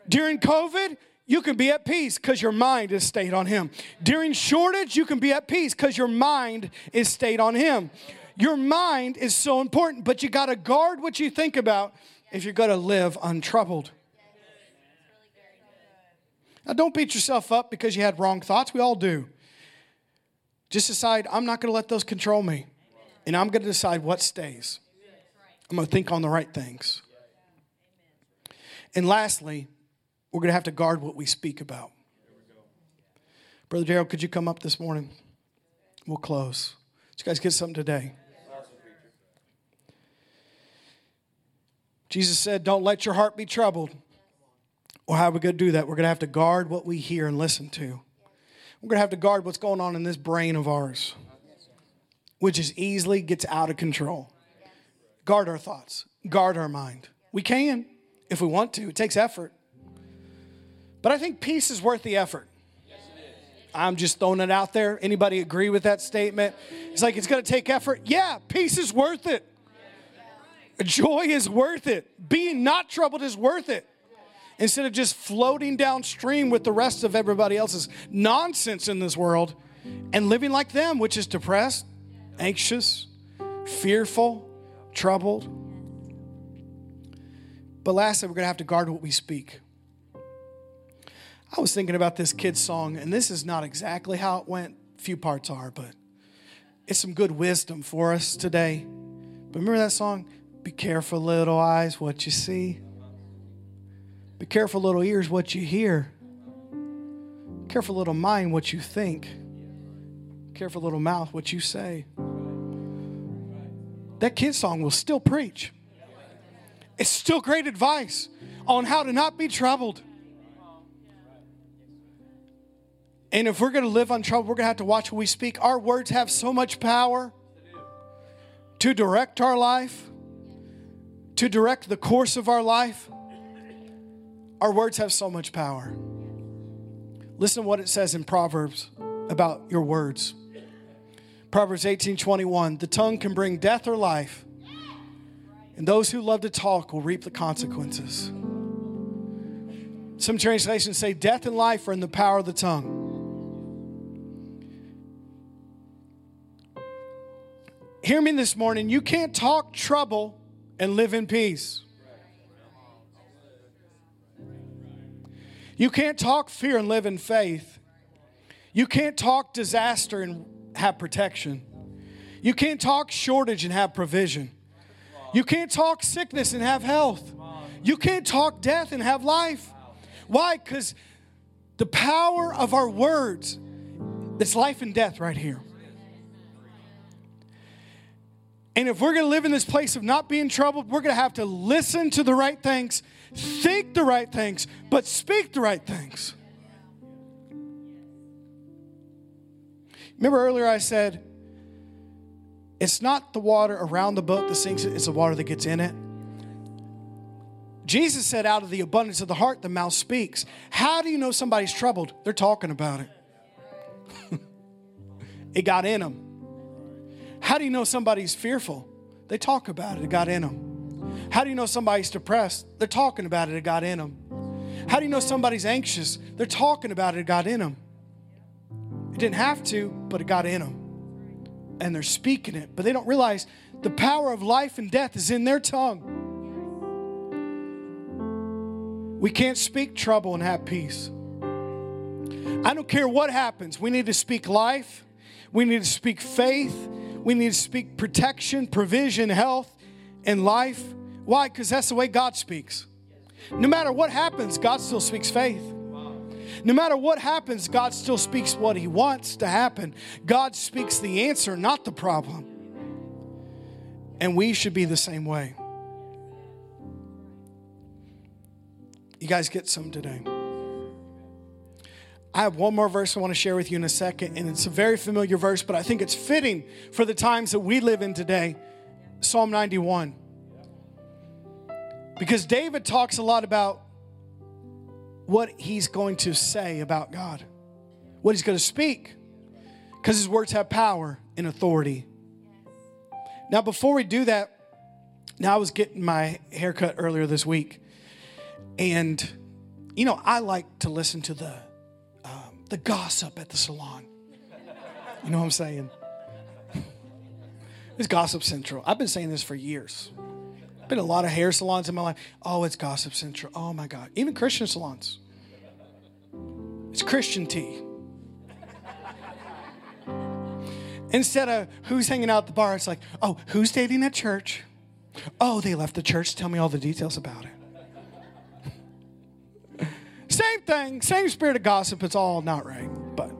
During COVID, you can be at peace because your mind is stayed on Him. During shortage, you can be at peace because your mind is stayed on Him. Your mind is so important, but you got to guard what you think about if you're going to live untroubled. Now, don't beat yourself up because you had wrong thoughts. We all do. Just decide, I'm not going to let those control me. And I'm going to decide what stays. I'm going to think on the right things. And lastly, we're going to have to guard what we speak about. Brother Daryl, could you come up this morning? We'll close. Did you guys get something today? Jesus said, Don't let your heart be troubled. Well, how are we going to do that? We're going to have to guard what we hear and listen to. We're going to have to guard what's going on in this brain of ours, which is easily gets out of control. Guard our thoughts, guard our mind. We can if we want to. It takes effort. But I think peace is worth the effort. I'm just throwing it out there. Anybody agree with that statement? It's like it's going to take effort. Yeah, peace is worth it. Joy is worth it. Being not troubled is worth it instead of just floating downstream with the rest of everybody else's nonsense in this world and living like them, which is depressed, anxious, fearful, troubled. But lastly, we're going to have to guard what we speak. I was thinking about this kid's song, and this is not exactly how it went. Few parts are, but it's some good wisdom for us today. But remember that song? Be careful, little eyes, what you see. Be careful, little ears, what you hear. Careful, little mind, what you think. Careful, little mouth, what you say. That kid song will still preach. It's still great advice on how to not be troubled. And if we're going to live untroubled, we're going to have to watch what we speak. Our words have so much power to direct our life, to direct the course of our life. Our words have so much power. Listen to what it says in Proverbs about your words. Proverbs 18 21. The tongue can bring death or life, and those who love to talk will reap the consequences. Some translations say death and life are in the power of the tongue. Hear me this morning. You can't talk trouble and live in peace. You can't talk fear and live in faith. You can't talk disaster and have protection. You can't talk shortage and have provision. You can't talk sickness and have health. You can't talk death and have life. Why? Because the power of our words, it's life and death right here. And if we're going to live in this place of not being troubled, we're going to have to listen to the right things think the right things, but speak the right things. Remember earlier I said, it's not the water around the boat that sinks it, it's the water that gets in it. Jesus said, out of the abundance of the heart, the mouth speaks. How do you know somebody's troubled? They're talking about it. [laughs] it got in them. How do you know somebody's fearful? They talk about it, it got in them. How do you know somebody's depressed? They're talking about it, it got in them. How do you know somebody's anxious? They're talking about it, it got in them. It didn't have to, but it got in them. And they're speaking it, but they don't realize the power of life and death is in their tongue. We can't speak trouble and have peace. I don't care what happens. We need to speak life. We need to speak faith. We need to speak protection, provision, health, and life. Why? Because that's the way God speaks. No matter what happens, God still speaks faith. No matter what happens, God still speaks what He wants to happen. God speaks the answer, not the problem. And we should be the same way. You guys get some today. I have one more verse I want to share with you in a second, and it's a very familiar verse, but I think it's fitting for the times that we live in today Psalm 91. Because David talks a lot about what he's going to say about God, what he's going to speak, because his words have power and authority. Now, before we do that, now I was getting my haircut earlier this week, and you know I like to listen to the um, the gossip at the salon. You know what I'm saying? [laughs] It's gossip central. I've been saying this for years. Been a lot of hair salons in my life. Oh, it's Gossip Central. Oh my God. Even Christian salons. It's Christian tea. Instead of who's hanging out at the bar, it's like, oh, who's dating at church? Oh, they left the church. Tell me all the details about it. [laughs] same thing, same spirit of gossip. It's all not right, but.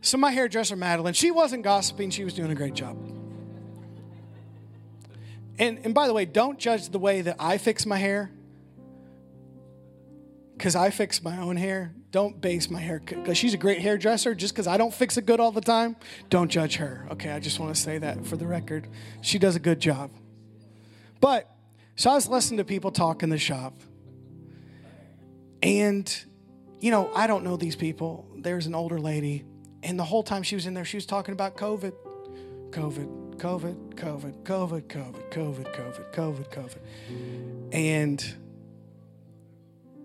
So, my hairdresser, Madeline, she wasn't gossiping, she was doing a great job. And, and by the way, don't judge the way that I fix my hair because I fix my own hair. Don't base my hair because she's a great hairdresser. Just because I don't fix it good all the time, don't judge her. Okay, I just want to say that for the record. She does a good job. But so I was listening to people talk in the shop, and you know I don't know these people. There's an older lady, and the whole time she was in there, she was talking about COVID, COVID, COVID, COVID, COVID, COVID, COVID, COVID, COVID, COVID. And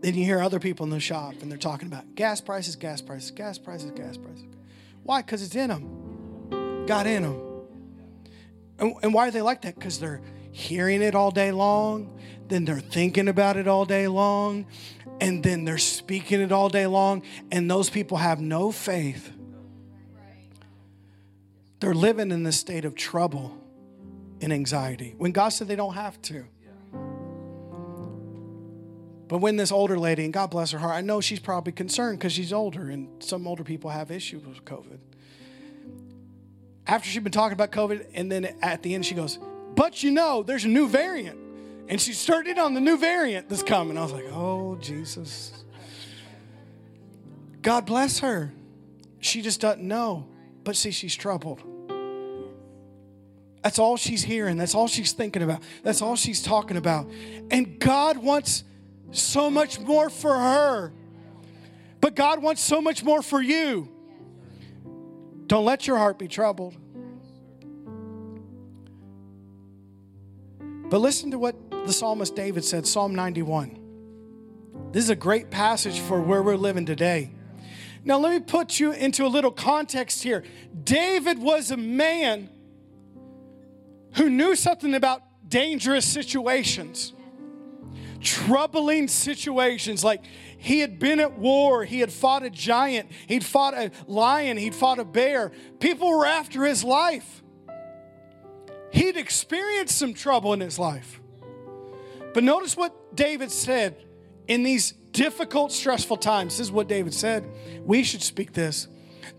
then you hear other people in the shop and they're talking about gas prices, gas prices, gas prices, gas prices. Why? Because it's in them. Got in them. And, and why are they like that? Because they're hearing it all day long, then they're thinking about it all day long, and then they're speaking it all day long, and those people have no faith they're living in this state of trouble and anxiety when God said they don't have to. But when this older lady, and God bless her heart, I know she's probably concerned because she's older and some older people have issues with COVID. After she'd been talking about COVID, and then at the end she goes, But you know, there's a new variant. And she started on the new variant that's coming. I was like, Oh, Jesus. God bless her. She just doesn't know. But see, she's troubled. That's all she's hearing. That's all she's thinking about. That's all she's talking about. And God wants so much more for her. But God wants so much more for you. Don't let your heart be troubled. But listen to what the psalmist David said, Psalm 91. This is a great passage for where we're living today. Now, let me put you into a little context here. David was a man who knew something about dangerous situations troubling situations. Like he had been at war, he had fought a giant, he'd fought a lion, he'd fought a bear. People were after his life. He'd experienced some trouble in his life. But notice what David said in these difficult, stressful times. This is what David said. We should speak this.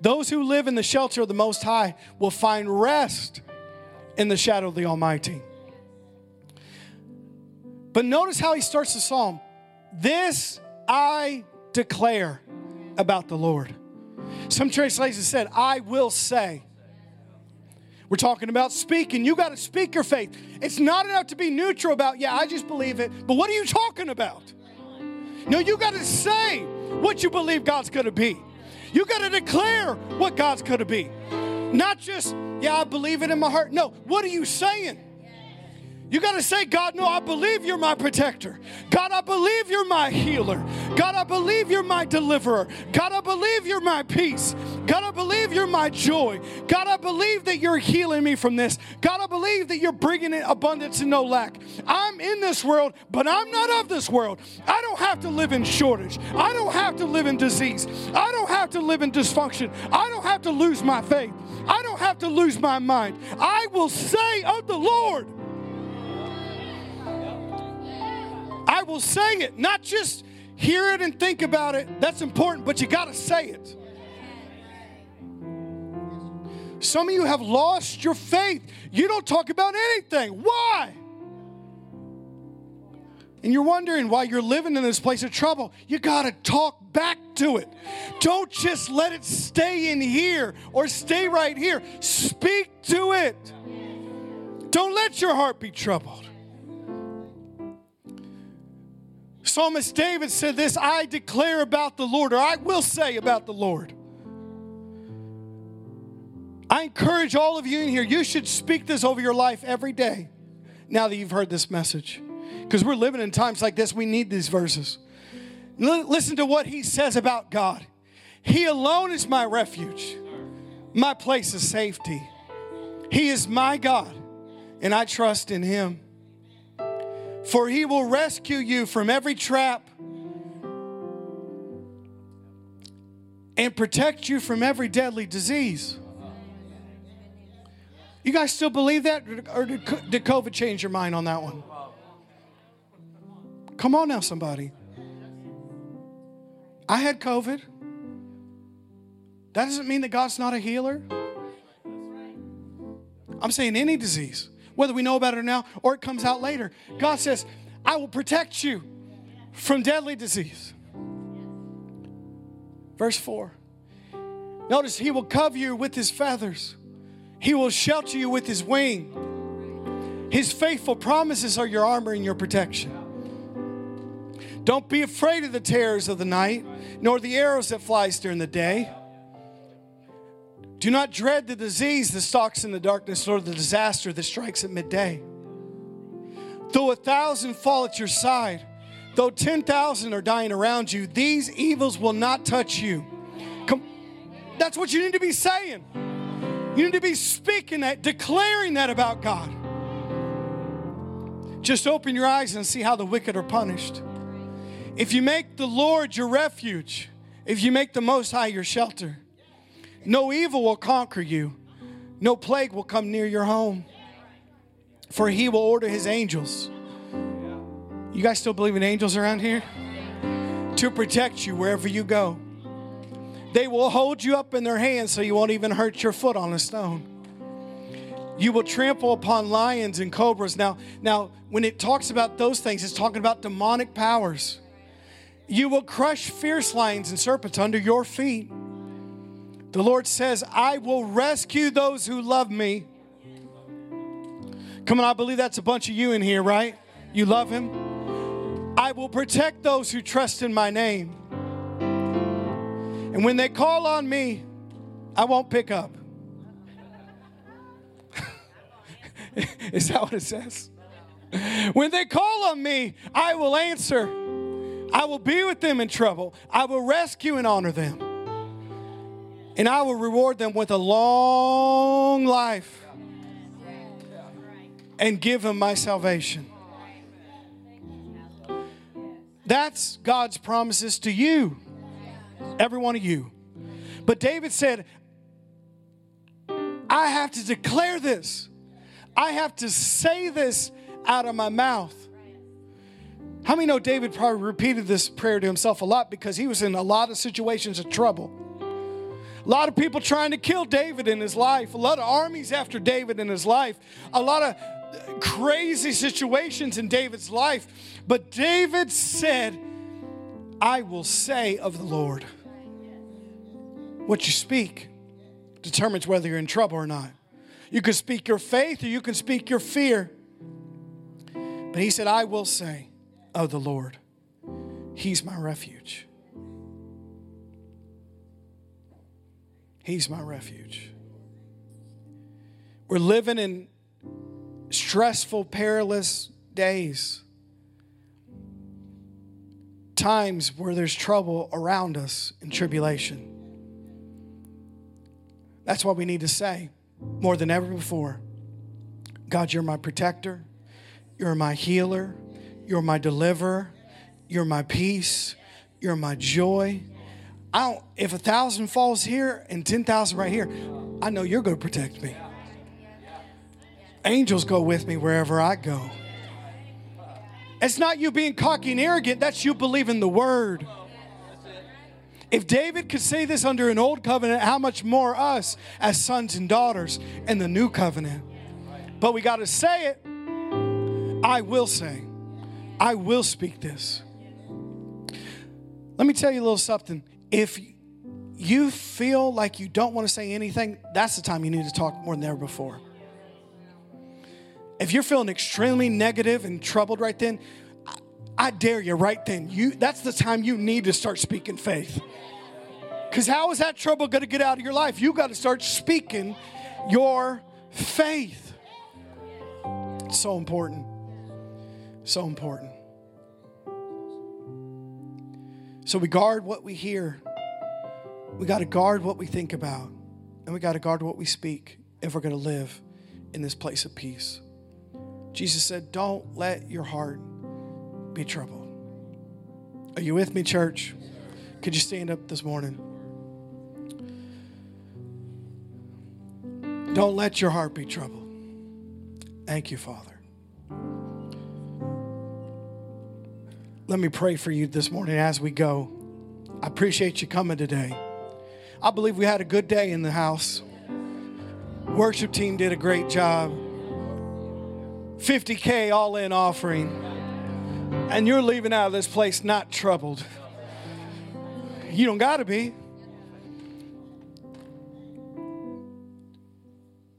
Those who live in the shelter of the Most High will find rest in the shadow of the Almighty. But notice how he starts the psalm. This I declare about the Lord. Some translations said, I will say. We're talking about speaking. You got to speak your faith. It's not enough to be neutral about, yeah, I just believe it. But what are you talking about? No, you got to say what you believe God's going to be. You got to declare what God's going to be. Not just, yeah, I believe it in my heart. No, what are you saying? You got to say, God, no, I believe you're my protector. God, I believe you're my healer. God, I believe you're my deliverer. God, I believe you're my peace. God, I believe you're my joy. God, I believe that you're healing me from this. God, I believe that you're bringing in abundance and no lack. I'm in this world, but I'm not of this world. I don't have to live in shortage. I don't have to live in disease. I don't have to live in dysfunction. I don't have to lose my faith. I don't have to lose my mind. I will say of the Lord, I will say it, not just hear it and think about it. That's important, but you got to say it. Some of you have lost your faith. You don't talk about anything. Why? And you're wondering why you're living in this place of trouble. You got to talk back to it. Don't just let it stay in here or stay right here. Speak to it. Don't let your heart be troubled. Psalmist David said this I declare about the Lord, or I will say about the Lord. I encourage all of you in here, you should speak this over your life every day now that you've heard this message. Because we're living in times like this, we need these verses. L- listen to what he says about God. He alone is my refuge, my place of safety. He is my God, and I trust in him. For he will rescue you from every trap and protect you from every deadly disease. You guys still believe that? Or did COVID change your mind on that one? Come on now, somebody. I had COVID. That doesn't mean that God's not a healer. I'm saying any disease, whether we know about it or now or it comes out later. God says, I will protect you from deadly disease. Verse 4. Notice, He will cover you with His feathers, He will shelter you with His wing. His faithful promises are your armor and your protection. Don't be afraid of the terrors of the night, nor the arrows that flies during the day. Do not dread the disease that stalks in the darkness, nor the disaster that strikes at midday. Though a thousand fall at your side, though 10,000 are dying around you, these evils will not touch you. Come, that's what you need to be saying. You need to be speaking that, declaring that about God. Just open your eyes and see how the wicked are punished. If you make the Lord your refuge, if you make the Most High your shelter, no evil will conquer you, no plague will come near your home, for he will order his angels. You guys still believe in angels around here? To protect you wherever you go. They will hold you up in their hands so you won't even hurt your foot on a stone. You will trample upon lions and cobras. Now, now when it talks about those things, it's talking about demonic powers. You will crush fierce lions and serpents under your feet. The Lord says, I will rescue those who love me. Come on, I believe that's a bunch of you in here, right? You love Him. I will protect those who trust in my name. And when they call on me, I won't pick up. [laughs] Is that what it says? When they call on me, I will answer. I will be with them in trouble. I will rescue and honor them. And I will reward them with a long life and give them my salvation. That's God's promises to you, every one of you. But David said, I have to declare this. I have to say this out of my mouth. How many know David probably repeated this prayer to himself a lot because he was in a lot of situations of trouble? A lot of people trying to kill David in his life, a lot of armies after David in his life, a lot of crazy situations in David's life. But David said, I will say of the Lord. What you speak determines whether you're in trouble or not. You can speak your faith or you can speak your fear. But he said, I will say of the Lord. He's my refuge. He's my refuge. We're living in stressful, perilous days. Times where there's trouble around us and tribulation. That's what we need to say more than ever before God, you're my protector, you're my healer, you're my deliverer. You're my peace. You're my joy. I don't, if a thousand falls here and 10,000 right here, I know you're going to protect me. Angels go with me wherever I go. It's not you being cocky and arrogant, that's you believing the word. If David could say this under an old covenant, how much more us as sons and daughters in the new covenant? But we got to say it. I will say. I will speak this. Let me tell you a little something. If you feel like you don't want to say anything, that's the time you need to talk more than ever before. If you're feeling extremely negative and troubled right then, I dare you right then. You that's the time you need to start speaking faith. Cuz how is that trouble going to get out of your life? You got to start speaking your faith. It's so important. So important. So we guard what we hear. We got to guard what we think about. And we got to guard what we speak if we're going to live in this place of peace. Jesus said, Don't let your heart be troubled. Are you with me, church? Could you stand up this morning? Don't let your heart be troubled. Thank you, Father. Let me pray for you this morning as we go. I appreciate you coming today. I believe we had a good day in the house. Worship team did a great job. 50K all in offering. And you're leaving out of this place not troubled. You don't got to be.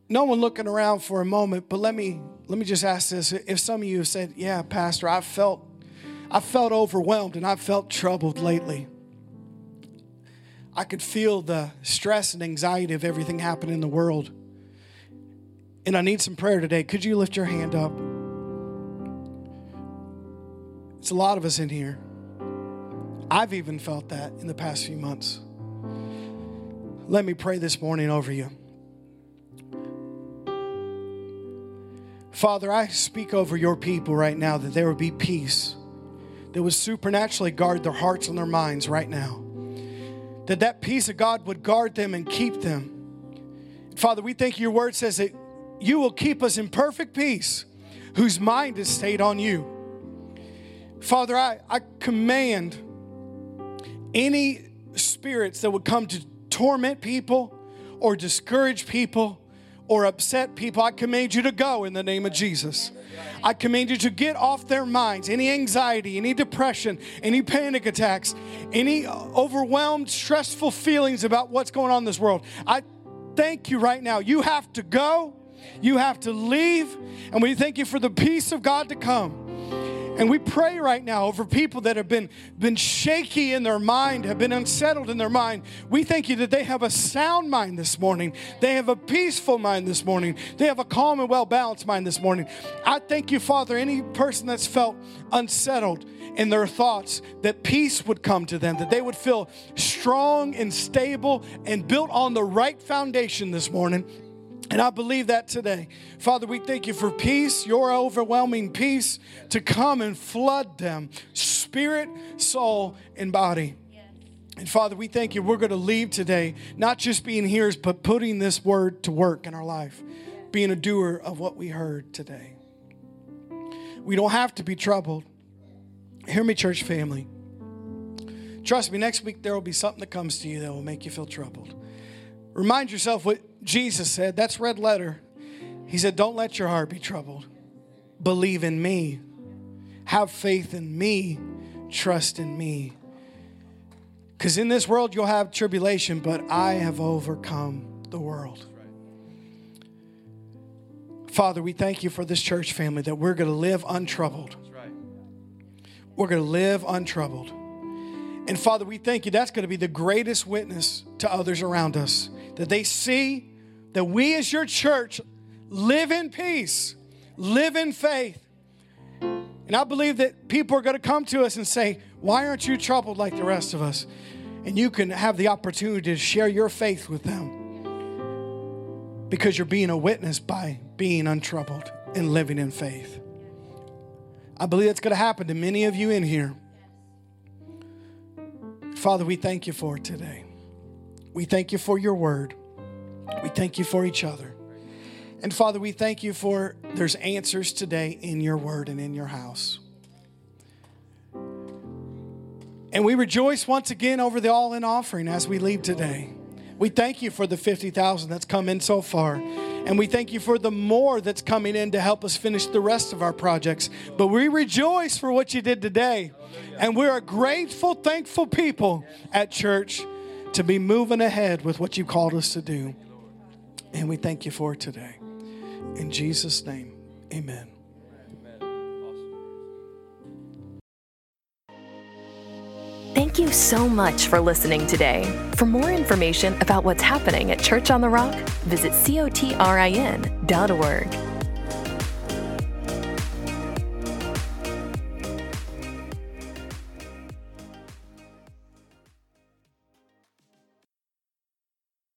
No one looking around for a moment, but let me let me just ask this. If some of you have said, "Yeah, pastor, I felt I felt overwhelmed and I felt troubled lately." I could feel the stress and anxiety of everything happening in the world. And I need some prayer today. Could you lift your hand up? It's a lot of us in here. I've even felt that in the past few months. Let me pray this morning over you. Father, I speak over your people right now that there would be peace that would supernaturally guard their hearts and their minds right now. That that peace of God would guard them and keep them. Father, we think your word says that you will keep us in perfect peace whose mind is stayed on you. Father, I, I command any spirits that would come to torment people or discourage people or upset people, I command you to go in the name of Jesus. I command you to get off their minds any anxiety, any depression, any panic attacks, any overwhelmed, stressful feelings about what's going on in this world. I thank you right now. You have to go, you have to leave, and we thank you for the peace of God to come. And we pray right now over people that have been, been shaky in their mind, have been unsettled in their mind. We thank you that they have a sound mind this morning. They have a peaceful mind this morning. They have a calm and well balanced mind this morning. I thank you, Father, any person that's felt unsettled in their thoughts, that peace would come to them, that they would feel strong and stable and built on the right foundation this morning. And I believe that today. Father, we thank you for peace, your overwhelming peace to come and flood them, spirit, soul, and body. And Father, we thank you. We're going to leave today, not just being hearers, but putting this word to work in our life, being a doer of what we heard today. We don't have to be troubled. Hear me, church family. Trust me, next week there will be something that comes to you that will make you feel troubled. Remind yourself what Jesus said. That's red letter. He said, Don't let your heart be troubled. Believe in me. Have faith in me. Trust in me. Because in this world you'll have tribulation, but I have overcome the world. Father, we thank you for this church family that we're going to live untroubled. We're going to live untroubled. And Father, we thank you that's going to be the greatest witness to others around us that they see that we as your church live in peace, live in faith. And I believe that people are going to come to us and say, Why aren't you troubled like the rest of us? And you can have the opportunity to share your faith with them because you're being a witness by being untroubled and living in faith. I believe that's going to happen to many of you in here. Father, we thank you for it today. We thank you for your word. We thank you for each other. And Father, we thank you for there's answers today in your word and in your house. And we rejoice once again over the all in offering as we leave today. We thank you for the 50,000 that's come in so far. And we thank you for the more that's coming in to help us finish the rest of our projects. But we rejoice for what you did today. And we're a grateful, thankful people at church to be moving ahead with what you called us to do. And we thank you for today. In Jesus' name, amen. Thank you so much for listening today. For more information about what's happening at Church on the Rock, visit cotrin.org.